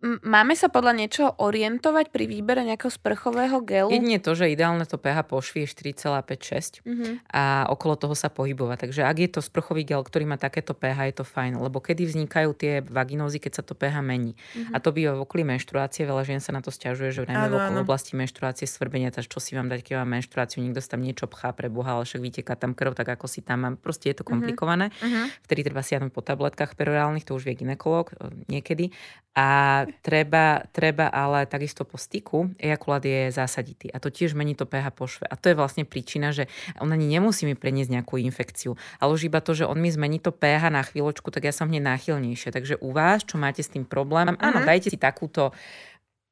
Máme sa podľa niečoho orientovať pri výbere nejakého sprchového gelu? Jedine to, že ideálne to pH pošvie 4,5-6 mm-hmm. a okolo toho sa pohybovať. Takže ak je to sprchový gel, ktorý má takéto pH, je to fajn. Lebo kedy vznikajú tie vaginózy, keď sa to pH mení. Mm-hmm. A to býva v okolí menštruácie. Veľa žien sa na to stiažuje, že najmä v oblasti menštruácie svrbenia, takže čo si vám dať, keď mám menštruáciu, niekto tam niečo pchá pre Boha, ale však vyteká tam krv, tak ako si tam mám. Proste je to mhm. komplikované. Mm-hmm. Vtedy treba si po tabletkách perorálnych, to už vie ginekolog e, niekedy. A treba, treba ale takisto po styku, ejakulát je zásaditý a to tiež mení to pH po šve. A to je vlastne príčina, že on ani nemusí mi preniesť nejakú infekciu, ale už iba to, že on mi zmení to pH na chvíľočku, tak ja som hneď náchylnejšie. Takže u vás, čo máte s tým problém, áno, mhm. dajte si takúto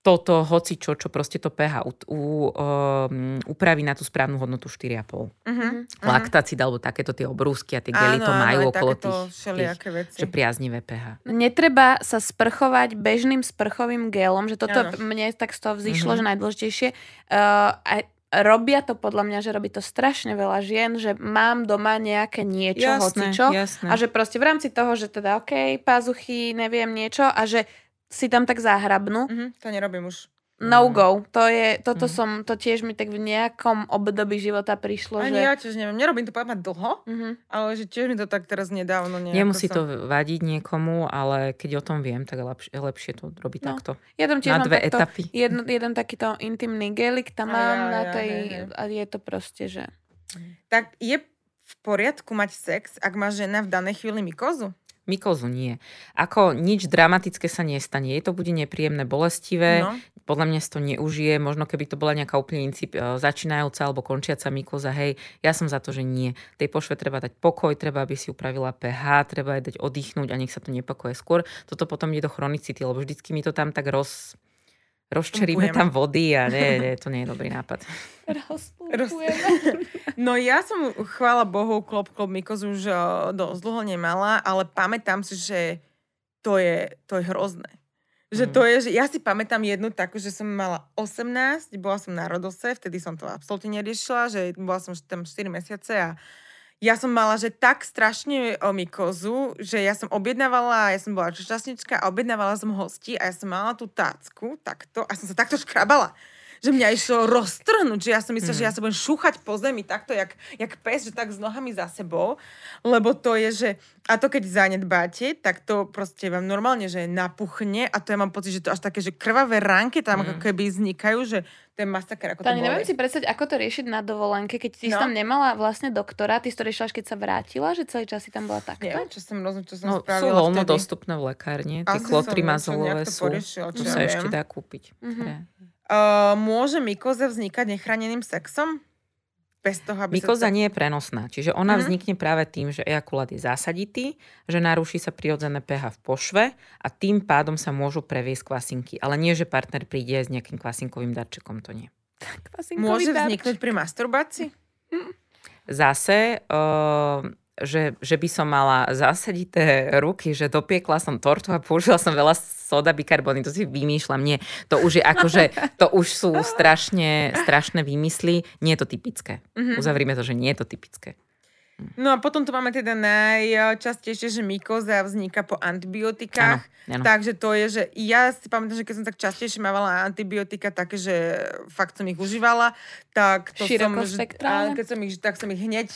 toto hoci čo, čo proste to pH u, u, um, upraví na tú správnu hodnotu 4,5. Uh-huh. Laktacid alebo takéto tie obrúsky a tie gely to majú okolo tých, tých veci. že priaznivé pH. Netreba sa sprchovať bežným sprchovým gelom, že toto ano. mne tak z toho vzýšlo, uh-huh. že najdôležitejšie. Uh, a robia to podľa mňa, že robí to strašne veľa žien, že mám doma nejaké niečo, jasné, hocičo jasné. a že proste v rámci toho, že teda OK, pazuchy, neviem niečo a že si tam tak zahrabnú. Mm-hmm, to nerobím už. No go. To je, toto mm. som, to tiež mi tak v nejakom období života prišlo, Ani že... ja tiež neviem, nerobím to povedať dlho, mm-hmm. ale že tiež mi to tak teraz nedávno nejako Nemusí som... to vadiť niekomu, ale keď o tom viem, tak je lepšie, lepšie to robiť no. takto. Ja tam tiež Na dve takto, etapy. Jeden, jeden takýto intimný gelik tam mám ja, na tej... Ja, ja, ja. A je to proste, že... Tak je v poriadku mať sex, ak má žena v danej chvíli mykozu? Mykozu nie. Ako nič dramatické sa nestane. Je to bude nepríjemné, bolestivé. No. podľa mňa si to neužije, možno keby to bola nejaká úplne e, začínajúca alebo končiaca mykoza, hej, ja som za to, že nie. Tej pošve treba dať pokoj, treba, aby si upravila pH, treba jej dať oddychnúť a nech sa to nepakoje skôr. Toto potom ide do chronicity, lebo vždycky mi to tam tak roz, rozčeríme tam vody a nie, nie, to nie je dobrý nápad. [laughs] Roz... [laughs] No ja som, chvála Bohu, klop, klop mykozu už e, dosť dlho nemala, ale pamätám si, že to je, to je hrozné. Že mm. to je, že ja si pamätám jednu takú, že som mala 18, bola som na Rodose, vtedy som to absolútne neriešila, že bola som tam 4 mesiace a ja som mala, že tak strašne o mykozu, že ja som objednávala, ja som bola čašnička a objednávala som hosti a ja som mala tú tácku takto a som sa takto škrabala že mňa išlo roztrhnúť, že ja som myslela, mm. že ja sa budem šúchať po zemi takto, jak, jak pes, že tak s nohami za sebou, lebo to je, že a to keď zanedbáte, tak to proste vám normálne, že napuchne a to ja mám pocit, že to až také, že krvavé ránky tam mm. ako keby vznikajú, že to je masaker, ako Tani, to neviem si predstaviť, ako to riešiť na dovolenke, keď ty no. tam nemala vlastne doktora, ty si to riešila, keď sa vrátila, že celý čas si tam bola takto? Nie, čo som, rozum, čo som no, spravila Sú voľno dostupné v lekárni, tie klotrimazolové sú, poriešil, to sa ešte dá kúpiť. Mm-hmm. Uh, môže mykoza vznikať nechráneným sexom? Bez toho, aby mykoza sa... nie je prenosná, čiže ona uh-huh. vznikne práve tým, že ejakulát je zásaditý, že naruší sa prirodzené pH v pošve a tým pádom sa môžu previesť kvasinky. Ale nie, že partner príde s nejakým kvasinkovým darčekom, to nie. [laughs] Môže darček. vzniknúť pri masturbácii? Zase, uh, že, že by som mala zasadité ruky, že dopiekla som tortu a použila som veľa soda bikarbony, to si vymýšľam. Nie, to už je akože, to už sú strašne, strašné výmysly. Nie je to typické. Mm-hmm. Uzavrime to, že nie je to typické. No a potom tu máme teda najčastejšie, že mykoza vzniká po antibiotikách. Ano, ano. Takže to je, že ja si pamätám, že keď som tak častejšie mávala antibiotika také, že fakt som ich užívala, tak to som, že, keď som ich, tak som ich hneď,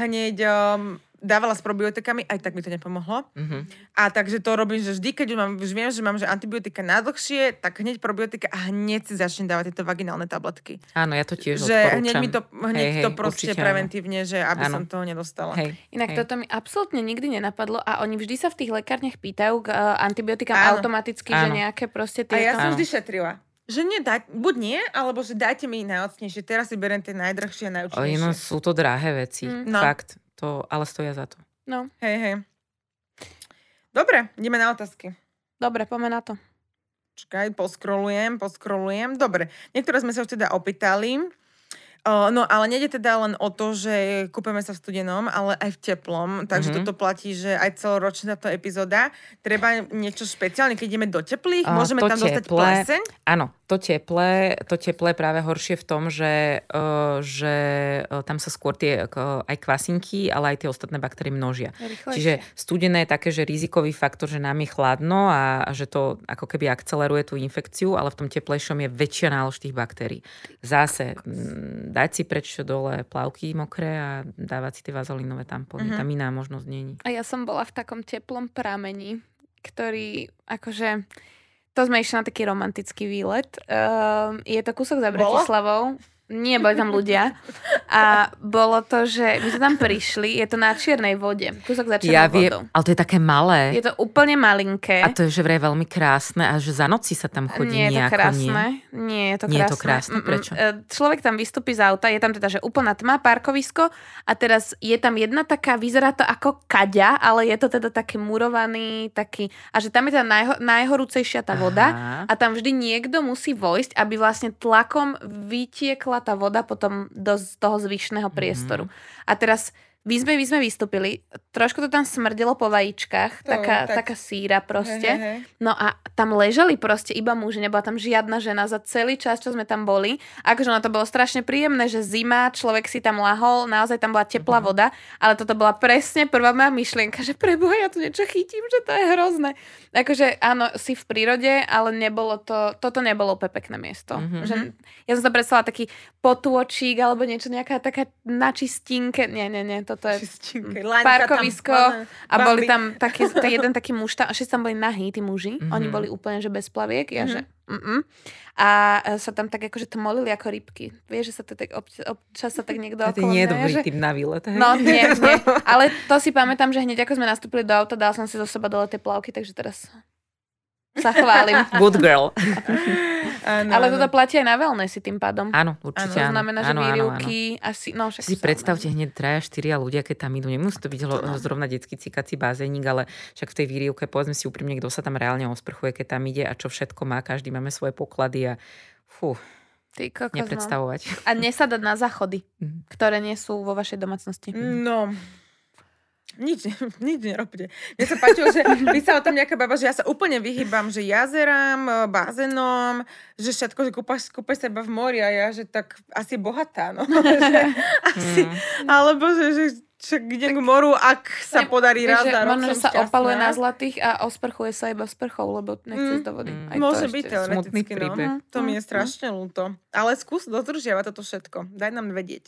hneď um, dávala s probiotikami, aj tak mi to nepomohlo. Mm-hmm. A takže to robím, že vždy, keď už, mám, už viem, že mám že antibiotika najdlhšie, tak hneď probiotika a hneď si začnem dávať tieto vaginálne tabletky. Áno, ja to tiež že odporúčam. hneď mi to, hneď hej, to proste preventívne, že aby áno. som toho nedostala. Hej, Inak hej. toto mi absolútne nikdy nenapadlo a oni vždy sa v tých lekárniach pýtajú k uh, antibiotikám áno. automaticky, áno. že nejaké proste tie... A ja som vždy šetrila. Že nie, daj, buď nie, alebo že dajte mi najocnejšie. Teraz si beriem tie najdrahšie a najúčinnejšie. No, sú to drahé veci. Mm. No. Fakt. To, ale stoja za to. No. Hej, hej. Dobre, ideme na otázky. Dobre, poďme na to. Čakaj, poskrolujem, poskrolujem. Dobre, niektoré sme sa už teda opýtali. Uh, no ale nejde teda len o to, že kúpeme sa v studenom, ale aj v teplom. Takže mm-hmm. toto platí, že aj celoročná táto epizóda. Treba niečo špeciálne, keď ideme do teplých? Uh, Môžeme tam teple, dostať pleseň? Áno, to teplé, to teplé práve horšie v tom, že, uh, že uh, tam sa skôr tie uh, aj kvasinky, ale aj tie ostatné baktérie množia. Rýchlejšie. Čiže studené je také, že rizikový faktor, že nám je chladno a, a že to ako keby akceleruje tú infekciu, ale v tom teplejšom je väčšia nálož tých baktérií. Zase m, dať si prečo dole plavky mokré a dávať si tie vazolinové tampóny. Mm-hmm. Tam iná možnosť není. A ja som bola v takom teplom pramení, ktorý akože to sme išli na taký romantický výlet. Uh, je to kúsok za Bratislavou. Bolo? Nie, boli tam ľudia. A bolo to, že my sme tam prišli, je to na čiernej vode. Kúsok za čiernou ja vie, vodou. Ale to je také malé. Je to úplne malinké. A to je že vraj veľmi krásne a že za noci sa tam chodí nie je to krásne. Nie? nie je to nie krásne. je to krásne, prečo? E, človek tam vystúpi z auta, je tam teda, že úplná tma, parkovisko a teraz je tam jedna taká, vyzerá to ako kaďa, ale je to teda taký murovaný, taký, a že tam je teda najho, najhorúcejšia tá voda Aha. a tam vždy niekto musí vojsť, aby vlastne tlakom vytiekla tá voda potom do toho zvyšného priestoru. Mm-hmm. A teraz my sme, my sme vystúpili, trošku to tam smrdelo po vajíčkach, to, taká, tak... taká síra proste. He, he, he. No a tam ležali proste iba muži, nebola tam žiadna žena za celý čas, čo sme tam boli. Akože ono to bolo strašne príjemné, že zima, človek si tam lahol, naozaj tam bola teplá uh-huh. voda, ale toto bola presne prvá moja myšlienka, že preboha, ja tu niečo chytím, že to je hrozné. Akože áno, si v prírode, ale nebolo to, toto nebolo úplne pekné miesto. Uh-huh. Že, ja som sa predstavila taký potôčik alebo niečo, nejaká taká na čistinke. Nie, nie, nie, to toto je parkovisko tam, a boli tam taký, [laughs] jeden taký muž, tam, všetci tam boli nahý, tí muži, mm-hmm. oni boli úplne, že bez plaviek, ja, mm-hmm. že mm-mm. A sa tam tak akože to molili ako rybky. Vieš, že sa to tak občas, občas sa tak niekto okolo... To nie je dobrý že... typ na výlet. Hej? No, nie, nie. [laughs] Ale to si pamätám, že hneď ako sme nastúpili do auta, dal som si zo seba dole tie plavky, takže teraz sa chválim. Good girl. Áno, Ale toto platí aj na wellnessy tým pádom. Áno, určite To áno. znamená, že áno, áno, áno. výrivky asi... No, Si predstavte hneď traja, štyria ľudia, keď tam idú. Nemusí to byť No. zrovna detský cikací bazénik, ale však v tej výrivke, povedzme si úprimne, kto sa tam reálne osprchuje, keď tam ide a čo všetko má. Každý máme svoje poklady a fú, Ty kokos, no. nepredstavovať. A nesadať na záchody, Mhm. ktoré nie sú vo vašej domácnosti. No, nič, [laughs] nič nerobte. Mne sa páčilo, že [laughs] písala tam nejaká baba, že ja sa úplne vyhýbam, že jazerám, e, bazénom, že všetko, že kúpaš, kúpaš seba v mori a ja, že tak asi bohatá, no. [laughs] že, asi, Mm. alebo že, že však idem k moru, ak sa Ne, podarí raz že za rok, možno, sa šťastná. opaluje na zlatých a osprchuje sa iba sprchou, lebo nechce Mm. do vody. Mm. Aj to Môže ešte byť teoreticky, no. To mi je Mm, strašne ľúto. Ale skús dodržiavať toto všetko. Daj nám vedieť.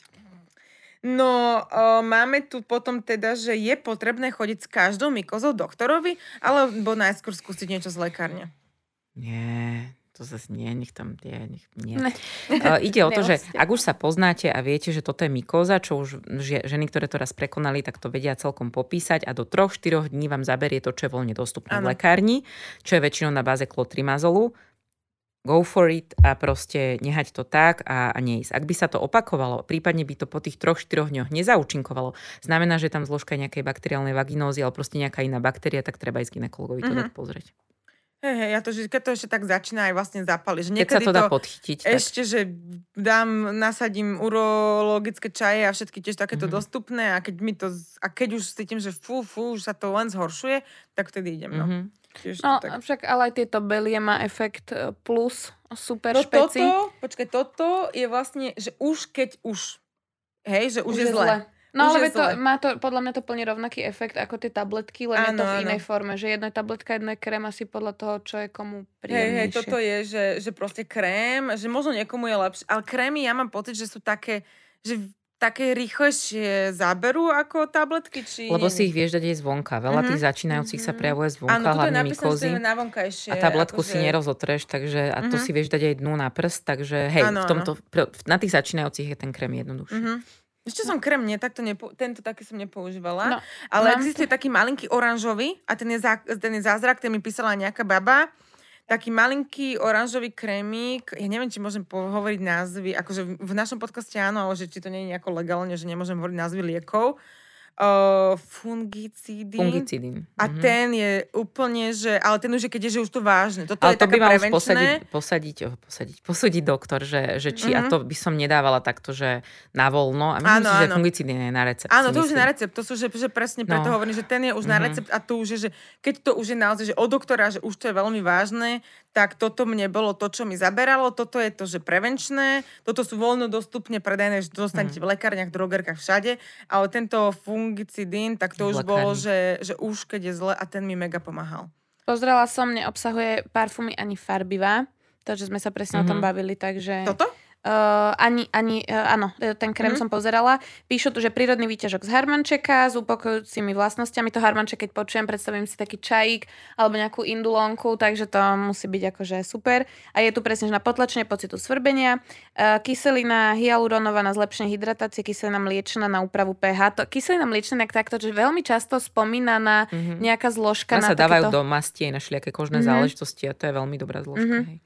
No, o, máme tu potom teda, že je potrebné chodiť s každou mykozou doktorovi, alebo najskôr skúsiť niečo z lekárne. Nie, to zase nie, nech tam nie, nech, nie. Ne. Uh, ide o to, [laughs] že ak už sa poznáte a viete, že toto je mykóza, čo už ženy, ktoré to raz prekonali, tak to vedia celkom popísať a do 3-4 dní vám zaberie to, čo je voľne dostupné Áno. v lekárni, čo je väčšinou na báze klotrimazolu. Go for it a proste nehať to tak a, a neísť. Ak by sa to opakovalo, prípadne by to po tých 3-4 dňoch nezaučinkovalo, znamená, že tam zložka nejakej bakteriálnej vaginózy alebo proste nejaká iná baktéria, tak treba ísť ginekologovi to Mhm. dať pozrieť. Hej, hej, ja to, že keď to ešte tak začína aj vlastne zapali, že Keď sa niekedy to dá to podchytiť, tak ešte, že dám, nasadím urologické čaje a všetky tiež takéto Mhm. dostupné a keď, mi to, a keď už cítim, že fú, fú, už sa to len zhoršuje, tak vtedy idem, no. Mhm. Tiež No, tak. však ale aj tieto belie má efekt e, plus super No špeci. toto, počkaj, toto je vlastne, že už keď už, hej, že už, je zle. No Už ale je to, zle. má to, podľa mňa to plní rovnaký efekt ako tie tabletky, len je to Áno, v áno. inej forme. Že jedno je tabletka, jedno je krém asi podľa toho, čo je komu Hej, príjemnejšie. hej, toto je, že, že proste krém, že možno niekomu je lepšie, ale krémy ja mám pocit, že sú také, že také rýchlejšie záberú ako tabletky, či... Lebo si ich vieš dať aj zvonka. Veľa Mhm. tých začínajúcich sa Mhm. prejavuje zvonka, Áno, hlavne to na vonkajšie. A tabletku si akože- nerozotreš, takže a to Mhm. si vieš dať aj dnu na prst, takže hej, Áno, v tomto, pr- na tých začínajúcich je ten krém jednoduchší. Mhm. Ešte som krém, nie, takto nepo, tento taký som No, nepoužívala. ale mám existuje taký malinký oranžový a ten je, zá, ten je zázrak, ten mi písala nejaká baba. Taký malinký oranžový krémik, ja neviem, či môžem hovoriť názvy, akože v- našom podcaste áno, ale že či to nie je nejako legálne, že nemôžem hovoriť názvy liekov. Uh, fungicídy. Fungicidín. A Mhm. ten je úplne, že, ale ten už je, keď je, že už to vážne. Toto Ale je to by mal už posadiť, posadiť, oh, posadiť, posúdiť doktor, že, že či, a Mhm. to by som nedávala takto, že na voľno. A myslím Áno, si, že áno. fungicídy je na recept. Áno, to už je myslím. na recept. To sú, že, že presne preto No. hovorím, že ten je už na Mhm. recept a to už je, že keď to už je naozaj, že od doktora, že už to je veľmi vážne, tak toto mne bolo to, čo mi zaberalo. Toto je to, že prevenčné. Toto sú voľno dostupne predajné, že dostanete Mhm. v lekárniach, drogerkách, všade. Ale tento fungicidín, tak to V už bolo, že, že už keď je zle a ten mi mega pomáhal. Pozrela som, neobsahuje parfumy ani farbivá. Takže sme sa presne o tom Mhm. bavili, takže... Toto? Uh, ani, ani, uh, áno, e, ten krém Mhm. som pozerala. Píšu tu, že prírodný výťažok z harmančeka s upokojujúcimi vlastnosťami. To harmanček, keď počujem, predstavím si taký čajík alebo nejakú indulónku, takže to musí byť akože super. A je tu presne že na potlačenie pocitu svrbenia. Uh, kyselina hyaluronová na zlepšenie hydratácie, kyselina mliečna na úpravu pH. To, kyselina mliečna nejak takto, že veľmi často spomínaná Mhm. nejaká zložka Ona na sa dávajú takéto... do masti aj na kožné Mhm. záležitosti a to je veľmi dobrá zložka. Mhm. Hej.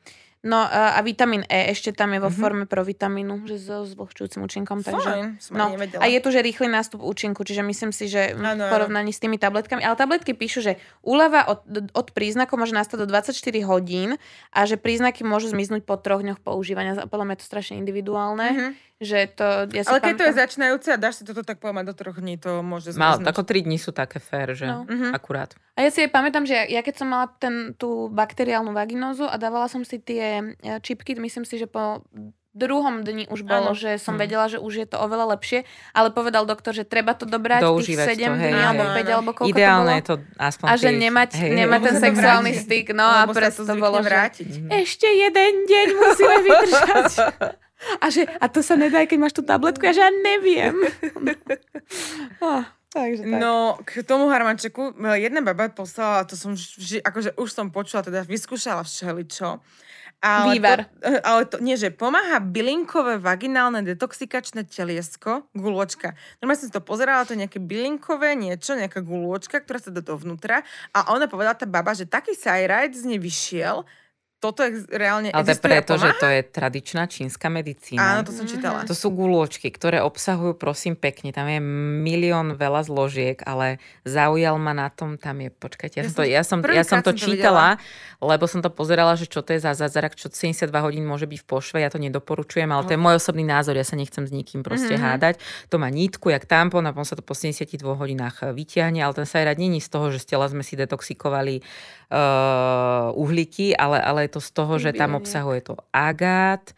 No a, a vitamín E ešte tam je vo Mhm. forme provitamínu, že so zbohčujúcim účinkom. Takže... Fajn, som No, nevedela. A je tu, že rýchly nástup účinku, čiže myslím si, že v Áno, áno. porovnaní s tými tabletkami, ale tabletky píšu, že úlava od, od príznakov môže nastať do 24 hodín a že príznaky môžu zmiznúť po troch dňoch používania. Podľa mňa je to strašne individuálne, Mhm. že to... Ja si Ale keď to je pamätám- začínajúce a dáš si toto tak poviem do troch dní, to môže Mal, zmiznúť. ako 3 dní sú také fér, že No. Mhm. akurát. A ja si aj pamätám, že ja, ja keď som mala ten, tú bakteriálnu vaginózu a dávala som si tie e, čipky, myslím si, že po druhom dni už bolo, Áno. že som Hm. vedela, že už je to oveľa lepšie, ale povedal doktor, že treba to dobrať tých Doužívať to, 7 hej, dní hej. alebo Áno, 5 áno. alebo koľko Ideálne to je bolo. to aspoň A že tých- nemať, hej, nemať hej. ten to sexuálny vráti. styk, no a preto to to bolo, zvykne že vrátiť. Mhm. ešte jeden deň musíme vydržať. A, že, a to sa nedá, keď máš tú tabletku, ja že ja neviem. [laughs] Ah, takže tak. No, k tomu harmančeku, jedna baba poslala, to som vži, akože už som počula, teda vyskúšala všeličo. Ale Vývar. To, [laughs] ale to, nie, že pomáha bylinkové vaginálne detoxikačné teliesko, gulôčka. Normálne som to pozerala, to je nejaké bylinkové niečo, nejaká gulôčka, ktorá sa do dovnútra a ona povedala tá baba, že taký sajrajt z nej vyšiel, toto je reálne Ale existuje preto, že to je tradičná čínska medicína. Áno, to som čítala. To sú gulôčky, ktoré obsahujú, prosím, pekne. Tam je milión veľa zložiek, ale zaujal ma na tom, tam je, počkajte, ja, Ja som, to, ja som, ja som to som to čítala, lebo som to pozerala, že čo to je za zázrak, čo 72 hodín môže byť v pošve, ja to nedoporučujem, ale to je môj osobný názor, ja sa nechcem s nikým proste Mhm. hádať. To má nítku, jak tampon, a potom sa to po 72 hodinách vyťahne, ale ten sajrad není z toho, že z tela sme si detoxikovali uh, uhlíky, ale, ale to z toho, že tam obsahuje to agát,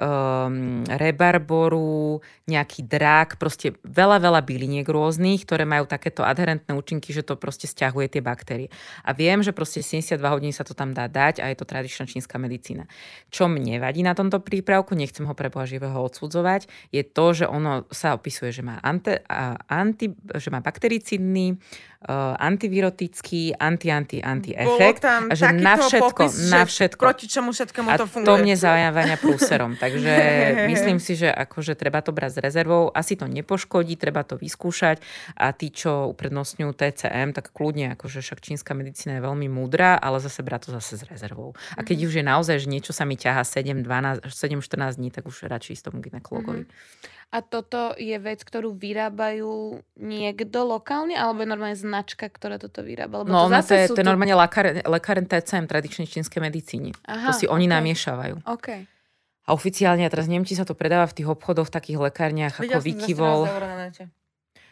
um, rebarboru, nejaký drak, proste veľa, veľa byliniek rôznych, ktoré majú takéto adherentné účinky, že to proste stiahuje tie baktérie. A viem, že proste 72 hodín sa to tam dá dať a je to tradičná čínska medicína. Čo mne vadí na tomto prípravku, nechcem ho pre Boha živého odsudzovať, je to, že ono sa opisuje, že má, ante, anti, že má baktericidný, antivirotický, anti-anti-anti efekt. a že na všetko, popis, na všetko. Proti čomu všetkému A to to, funguje. mne zaváňa prúserom. Takže [laughs] myslím si, že akože treba to brať s rezervou. Asi to nepoškodí, treba to vyskúšať. A tí, čo uprednostňujú TCM, tak kľudne, akože však čínska medicína je veľmi múdra, ale zase brať to zase s rezervou. A keď už je naozaj, že niečo sa mi ťaha 7, 12, 7, 14 dní, tak už radšej ísť tomu ginekologovi. A toto je vec, ktorú vyrábajú niekto lokálne, alebo je normálne značka, ktorá toto vyrába? Lebo No, to zase to je, sú to je normálne lekáren, lekáren TCM, tradičnej čínskej medicíny. Aha, to si oni ok. namiešavajú. OK. A oficiálne, a teraz neviem, či sa to predáva v tých obchodoch, v takých lekárniach ako Videla som za Vikivol. 14 eur na nete.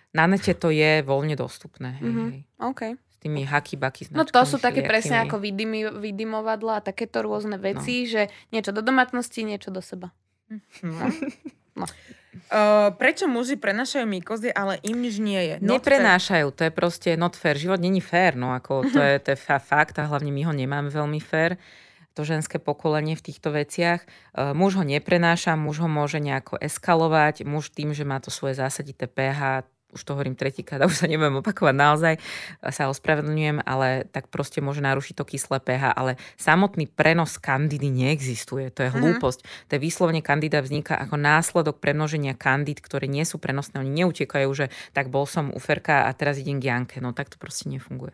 Na nete to je voľne dostupné. Hej, Mhm. hej. OK. S tými haky, baky No to sú také presne ako vydymy, vydymovadla a takéto rôzne No. veci, že niečo do domácnosti, niečo do seba. No. [laughs] [laughs] No. Uh, prečo muži prenašajú mykozy, ale im nič nie je? Not Neprenášajú, to je proste not fair. Život není fair, no ako to je, to je fa- fakt a hlavne my ho nemáme veľmi fair to ženské pokolenie v týchto veciach. Muž ho neprenáša, muž ho môže nejako eskalovať, muž tým, že má to svoje zásadité pH, už to hovorím tretíkrát a už sa nebudem opakovať naozaj, sa ospravedlňujem, ale tak proste môže narušiť to kyslé pH, ale samotný prenos kandidy neexistuje, to je Mhm. hlúposť. To je výslovne kandida vzniká ako následok premnoženia kandid, ktoré nie sú prenosné, oni neutekajú, že tak bol som u Ferka a teraz idem k Janke, no tak to proste nefunguje.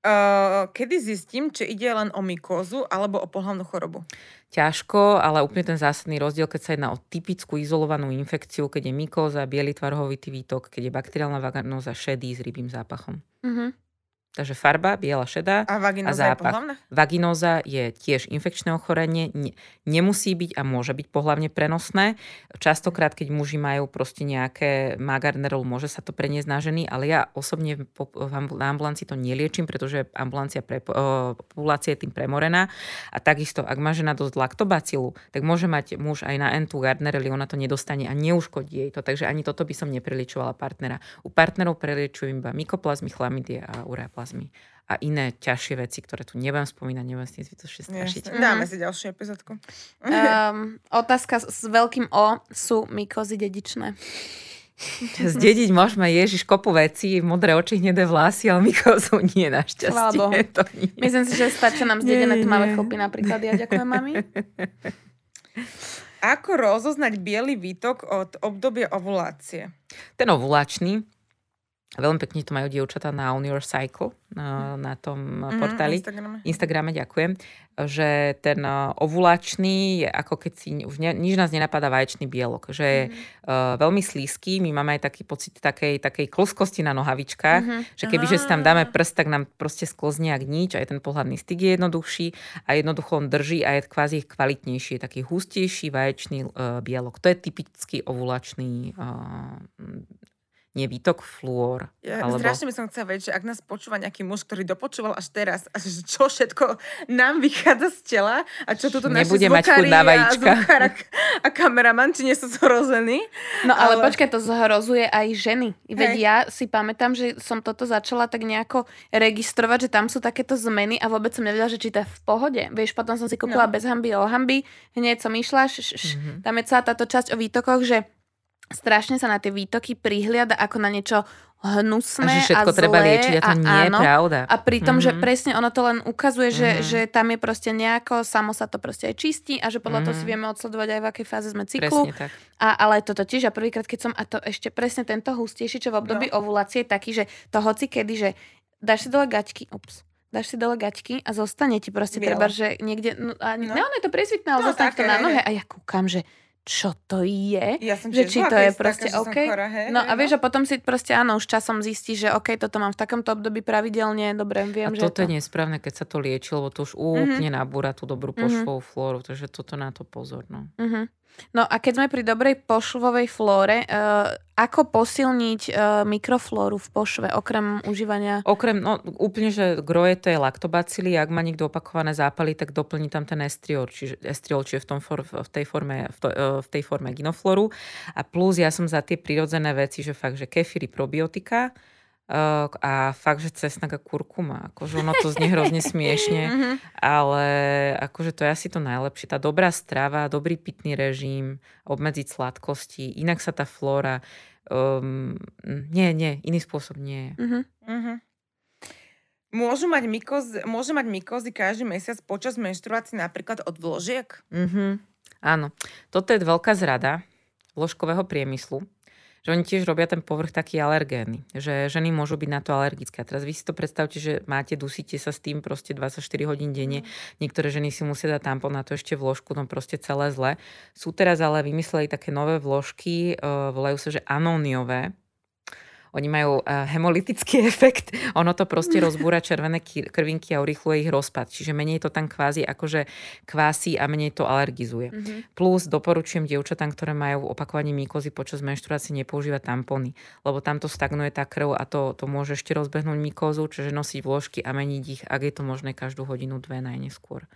Uh, kedy zistím, či ide len o mykózu alebo o pohľavnú chorobu? ťažko, ale úplne ten zásadný rozdiel, keď sa jedná o typickú izolovanú infekciu, keď je mykóza, biely tvarhovitý výtok, keď je bakteriálna vaganóza šedý s rybým zápachom. Mhm. Takže farba, biela, šedá. A je zápach. pohľavná? Vaginóza je tiež infekčné ochorenie, ne, nemusí byť a môže byť pohlavne prenosné. Častokrát, keď muži majú proste nejaké Magarnerol, môže sa to preniesť na ženy, ale ja osobne po, na ambulancii to neliečím, pretože ambulancia pre, o, populácia je tým premorená. A takisto, ak má žena dosť laktobacilu, tak môže mať muž aj na N2 Gardnerelli, ona to nedostane a neuškodí jej to. Takže ani toto by som nepreličovala partnera. U partnerov preliečujem iba mykoplazmy, chlamydie a ureaplazmy a iné ťažšie veci, ktoré tu nebudem spomínať, nebudem s tým zbytočne strašiť. Jasne. Dáme si ďalšiu epizódku. Um, otázka s veľkým O. Sú mykozy dedičné? [laughs] Zdediť môžeme Ježiš kopu vecí, modré oči, hnedé vlasy, ale mykozu nie našťastie. [laughs] To nie. Myslím si, že stačia nám zdedené tmavé chlpy napríklad. Ja ďakujem, mami. [laughs] Ako rozoznať biely výtok od obdobia ovulácie? Ten ovulačný, veľmi pekne to majú dievčatá na On Your Cycle, na, na tom Mhm, portáli. Instagrame. Instagrame, ďakujem, že ten uh, ovulačný je ako keď si už ne, nič nás nenapadá vaječný bielok, že je uh, veľmi slízky, my máme aj taký pocit takej, takej kluskosti na nohavičkách, Mhm. že keby že si tam dáme Á. prst, tak nám proste sklzne ak nič, aj ten pohľadný styk je jednoduchší a jednoducho on drží a je kvázi kvalitnejší, je taký hustejší vaječný uh, bielok. To je typický ovulačný uh, nie výtok, fluor. Ja, alebo... Strašne by som chcela vedieť, že ak nás počúva nejaký muž, ktorý dopočúval až teraz, a že čo všetko nám vychádza z tela a čo tu Nebude naši mať zvukári na a vajíčka. zvukár a, a kameraman, či nie sú zrození. No ale, Ale- počkaj, to zhrozuje aj ženy. Veď Hej. ja si pamätám, že som toto začala tak nejako registrovať, že tam sú takéto zmeny a vôbec som nevedela, že či to je v pohode. Vieš, potom som si kúpila No. bez hamby o hamby, hneď som išla, š, š, š, Mhm. tam je celá táto časť o výtokoch, že strašne sa na tie výtoky prihliada ako na niečo A hnusné že všetko a treba zlé liečiť a to nie je pravda. A pritom, mm-hmm. že Mhm. presne ono to len ukazuje, že, Mhm. že tam je proste nejako, samo sa to proste aj čistí a že podľa toho si Mhm. vieme odsledovať aj v akej fáze sme cyklu. Presne tak. A, ale toto tiež, a prvýkrát, keď som, a to ešte presne tento hustejší, čo v období no. ovulácie je taký, že to hoci kedy, že dáš si dole gaťky, ups, dáš si dole gaťky a zostane ti proste Biela. treba, že niekde, no, a, no. No. no, je to presvitné, ale No, zostane to na nohe a ja kúkam, že čo to je? Ja som Že či to je proste taká, OK? chorá, hej, No a vieš, a potom si proste áno, už časom zistíš, že OK, toto mám v takomto období pravidelne, dobre, viem, A že toto to... je nesprávne, keď sa to lieči, lebo to už úplne nabúra tú dobrú Mhm. pošvovú flóru, takže toto na to pozor. No. Mhm. No a keď sme pri dobrej pošvovej flóre, uh, ako posilniť uh, mikroflóru v pošve, okrem užívania... Okrem, no úplne, že groje to je laktobacily, ak má niekto opakované zápaly, tak doplní tam ten estriol, čiže, estriol, čiže v, tom for, v, tej forme, v, to, e, v tej forme ginofloru. A plus ja som za tie prirodzené veci, že fakt, že kefíry probiotika, a fakt, že cesnak a kurkuma. Akože ono to znie hrozne [laughs] smiešne, Mhm. ale akože to je asi to najlepšie. Tá dobrá strava, dobrý pitný režim, obmedziť sladkosti, inak sa tá flóra... Um, nie, nie, iný spôsob nie je. Mhm. Mhm. Môžu mať, mykoz, môže mať mykozy každý mesiac počas menštruácie napríklad od vložiek? Mhm. Áno. Toto je veľká zrada vložkového priemyslu, že oni tiež robia ten povrch taký alergénny, že ženy môžu byť na to alergické. A teraz vy si to predstavte, že máte, dusíte sa s tým proste 24 hodín denne. Niektoré ženy si musia dať tampon na to ešte vložku, no proste celé zle. Sú teraz ale vymysleli také nové vložky, uh, volajú sa, že anóniové. Oni majú uh, hemolytický [laughs] efekt. Ono to proste rozbúra červené krvinky a urychluje ich rozpad. Čiže menej to tam kvázi akože kvásí a menej to alergizuje. Mhm. Plus doporučujem dievčatám, ktoré majú opakovanie mýkozy počas menštruácie nepoužívať tampony, lebo tam to stagnuje tá krv a to, to môže ešte rozbehnúť mykózu, čiže nosiť vložky a meniť ich, ak je to možné každú hodinu, dve najneskôr.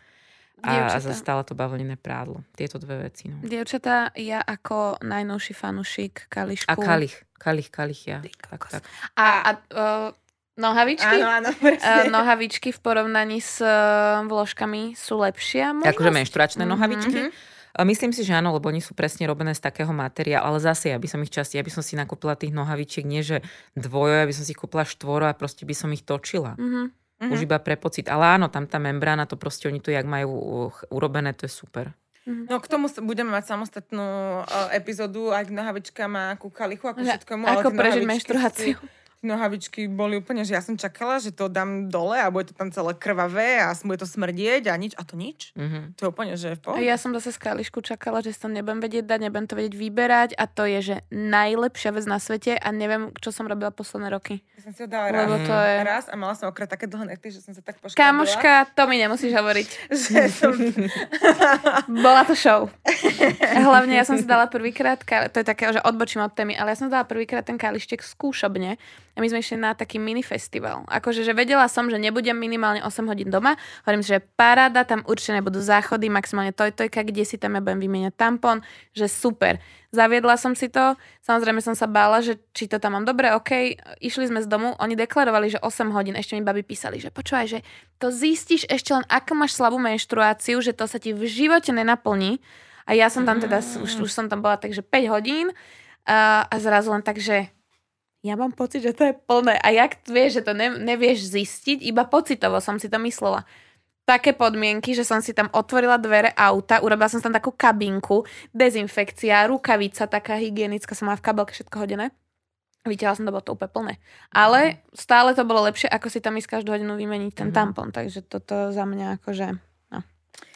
A, a zastále to bavlnené prádlo. Tieto dve veci. No. Dievčatá, ja ako najnovší fanušik Kališku. A kalich, kalich, kalich, ja. Tak, tak. A, a uh, nohavičky? Áno, áno, Uh, nohavičky v porovnaní s uh, vložkami sú lepšia? možno? Akože menštruačné Mhm. nohavičky. A Myslím si, že áno, lebo oni sú presne robené z takého materiálu, ale zase ja by som ich časti, ja by som si nakúpila tých nohavičiek, nie že dvojo, ja by som si kúpila štvoro a proste by som ich točila. Mhm. Mhm. Už iba pre pocit. Ale áno, tam tá membrána, to proste oni to jak majú uh, urobené, to je super. No k tomu budeme mať samostatnú uh, epizódu aj k nohavičkám a ku kalichu, ako Že všetkomu. ako prežiť menštruáciu. sú- Nohavičky boli úplne, že ja som čakala, že to dám dole a bude to tam celé krvavé a bude to smrdieť a nič. A to nič. Mhm. To je úplne, že v A pohode. ja som zase z Kališku čakala, že to nebudem vedieť dať, nebudem to vedieť vyberať a to je, že najlepšia vec na svete a neviem, čo som robila posledné roky. Ja som si ho dala raz. Lebo to je... raz a mala som okrát také dlhé nechty, že som sa tak poškodila. Kamoška, to mi nemusíš hovoriť. [laughs] Že som... [laughs] [laughs] Bola to show. [laughs] Hlavne ja som si dala prvýkrát, to je také, že odbočím od témy, ale ja som dala prvýkrát ten kalištek skúšobne a my sme išli na taký mini festival. Akože, že vedela som, že nebudem minimálne 8 hodín doma. Hovorím že paráda, tam určite nebudú záchody, maximálne tojtojka, kde si tam ja budem vymieňať tampon, že super. Zaviedla som si to, samozrejme som sa bála, že či to tam mám dobre, OK. Išli sme z domu, oni deklarovali, že 8 hodín, ešte mi babi písali, že počúvaj, že to zistíš ešte len, ako máš slabú menštruáciu, že to sa ti v živote nenaplní. A ja som tam teda, už, už som tam bola takže 5 hodín a, a zrazu len tak, že ja mám pocit, že to je plné. A jak vieš, že to ne, nevieš zistiť, iba pocitovo som si to myslela. Také podmienky, že som si tam otvorila dvere auta, urobila som tam takú kabinku, dezinfekcia, rukavica taká hygienická, som mala v kabelke všetko hodené. Videla som, to bolo to úplne plné. Ale stále to bolo lepšie, ako si tam ísť každú hodinu vymeniť ten Mhm. tampon. Takže toto za mňa akože...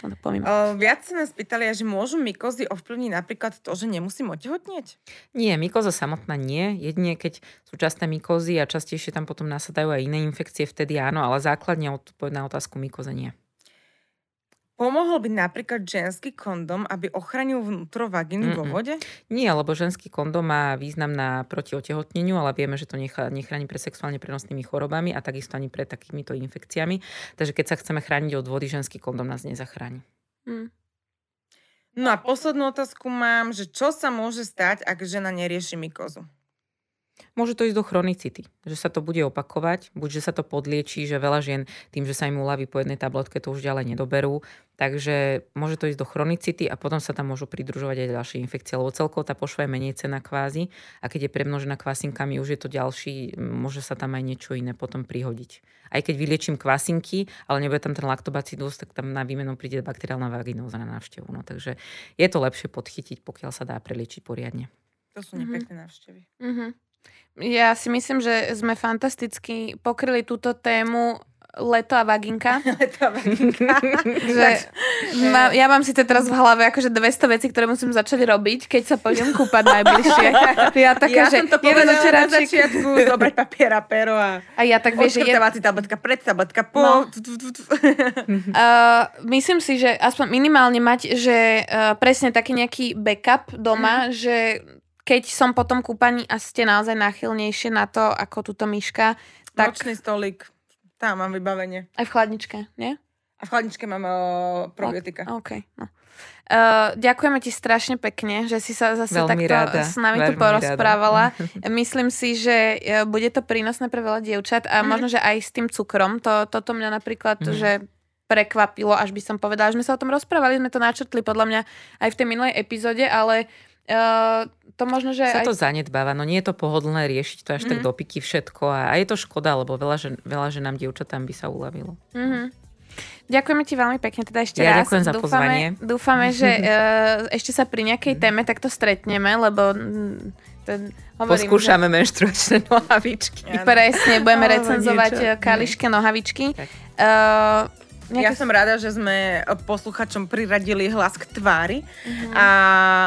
No, to pomimo. O, viac sa nás pýtali, že môžu mykozy ovplyvniť napríklad to, že nemusím otehotnieť? Nie, mykoza samotná nie. Jedine keď sú časté mykozy a častejšie tam potom nasadajú aj iné infekcie, vtedy áno, ale základne odpoveď na otázku mykoza nie. Pomohol by napríklad ženský kondom, aby ochránil vnútro vagíny vo vode? Nie, lebo ženský kondom má význam na proti otehotneniu, ale vieme, že to nechráni pred sexuálne prenosnými chorobami a takisto ani pred takýmito infekciami. Takže keď sa chceme chrániť od vody, ženský kondom nás nezachráni. Hm. No a poslednú otázku mám, že čo sa môže stať, ak žena nerieši mykozu? Môže to ísť do chronicity, že sa to bude opakovať, buď že sa to podliečí, že veľa žien tým, že sa im uľaví po jednej tabletke, to už ďalej nedoberú. Takže môže to ísť do chronicity a potom sa tam môžu pridružovať aj ďalšie infekcie, lebo celkovo tá pošva je menej cena kvázi a keď je premnožená kvasinkami, už je to ďalší, môže sa tam aj niečo iné potom prihodiť. Aj keď vyliečím kvasinky, ale nebude tam ten laktobacidus, tak tam na výmenu príde bakteriálna vaginóza na návštevu. No, takže je to lepšie podchytiť, pokiaľ sa dá preliečiť poriadne. To sú nepekné mm-hmm. návštevy. Mm-hmm. Ja si myslím, že sme fantasticky pokryli túto tému leto a vaginka. [laughs] leto a vaginka. [laughs] že ma, ja mám si to teraz v hlave akože 200 vecí, ktoré musím začať robiť, keď sa pôjdem kúpať najbližšie. [laughs] Ja, taká, ja že som to povedala na začiatku, zobrať papier a pero a, a ja tak vieš, že je... si tabletka pred, tabletka po. No. uh, myslím si, že aspoň minimálne mať, že uh, presne taký nejaký backup doma, mm. že keď som po tom kúpaní a ste naozaj náchylnejšie na to, ako túto myška, tak... Nočný stolik, tam mám vybavenie. Aj v chladničke, nie? A v chladničke mám o, probiotika. OK. No. Uh, ďakujeme ti strašne pekne, že si sa zase veľmi takto rada, s nami tu porozprávala. Rada. [laughs] Myslím si, že e, bude to prínosné pre veľa dievčat a mm. možno, že aj s tým cukrom. To, toto mňa napríklad, mm. že prekvapilo, až by som povedala, že sme sa o tom rozprávali, sme to načrtli podľa mňa aj v tej minulej epizóde, ale Uh, to možno, že sa aj... to zanedbáva, no nie je to pohodlné riešiť to až mm. tak mhm. do piky všetko a, a je to škoda, lebo veľa, žen, veľa ženám, dievčatám by sa uľavilo. Mm-hmm. Ďakujeme ti veľmi pekne teda ešte ja raz. ďakujem za dúfame, pozvanie. Dúfame, [laughs] že uh, ešte sa pri nejakej mhm. téme takto stretneme, lebo to, hovorím, Poskúšame [laughs] že... menštruačné nohavičky. Presne, budeme recenzovať niečo. kališké nohavičky. Uh, Nejaké... Ja som rada, že sme posluchačom priradili hlas k tvári uh-huh. a,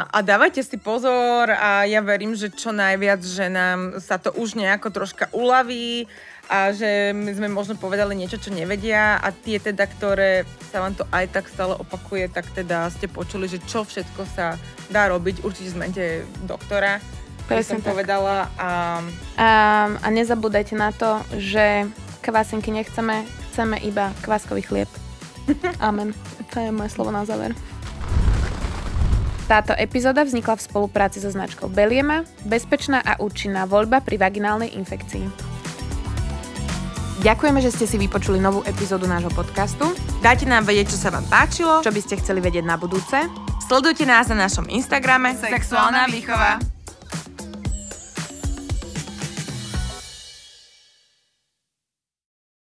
a dávajte si pozor a ja verím, že čo najviac, že nám sa to už nejako troška uľaví a že my sme možno povedali niečo, čo nevedia a tie teda, ktoré sa vám to aj tak stále opakuje, tak teda ste počuli, že čo všetko sa dá robiť. Určite zmente doktora, Presne som tak. povedala. A... A, a nezabúdajte na to, že kvasinky nechceme, chceme iba kváskový chlieb. [laughs] Amen. To je moje slovo na záver. Táto epizóda vznikla v spolupráci so značkou Beliema, bezpečná a účinná voľba pri vaginálnej infekcii. Ďakujeme, že ste si vypočuli novú epizódu nášho podcastu. Dajte nám vedieť, čo sa vám páčilo, čo by ste chceli vedieť na budúce. Sledujte nás na našom Instagrame Sexuálna výchova.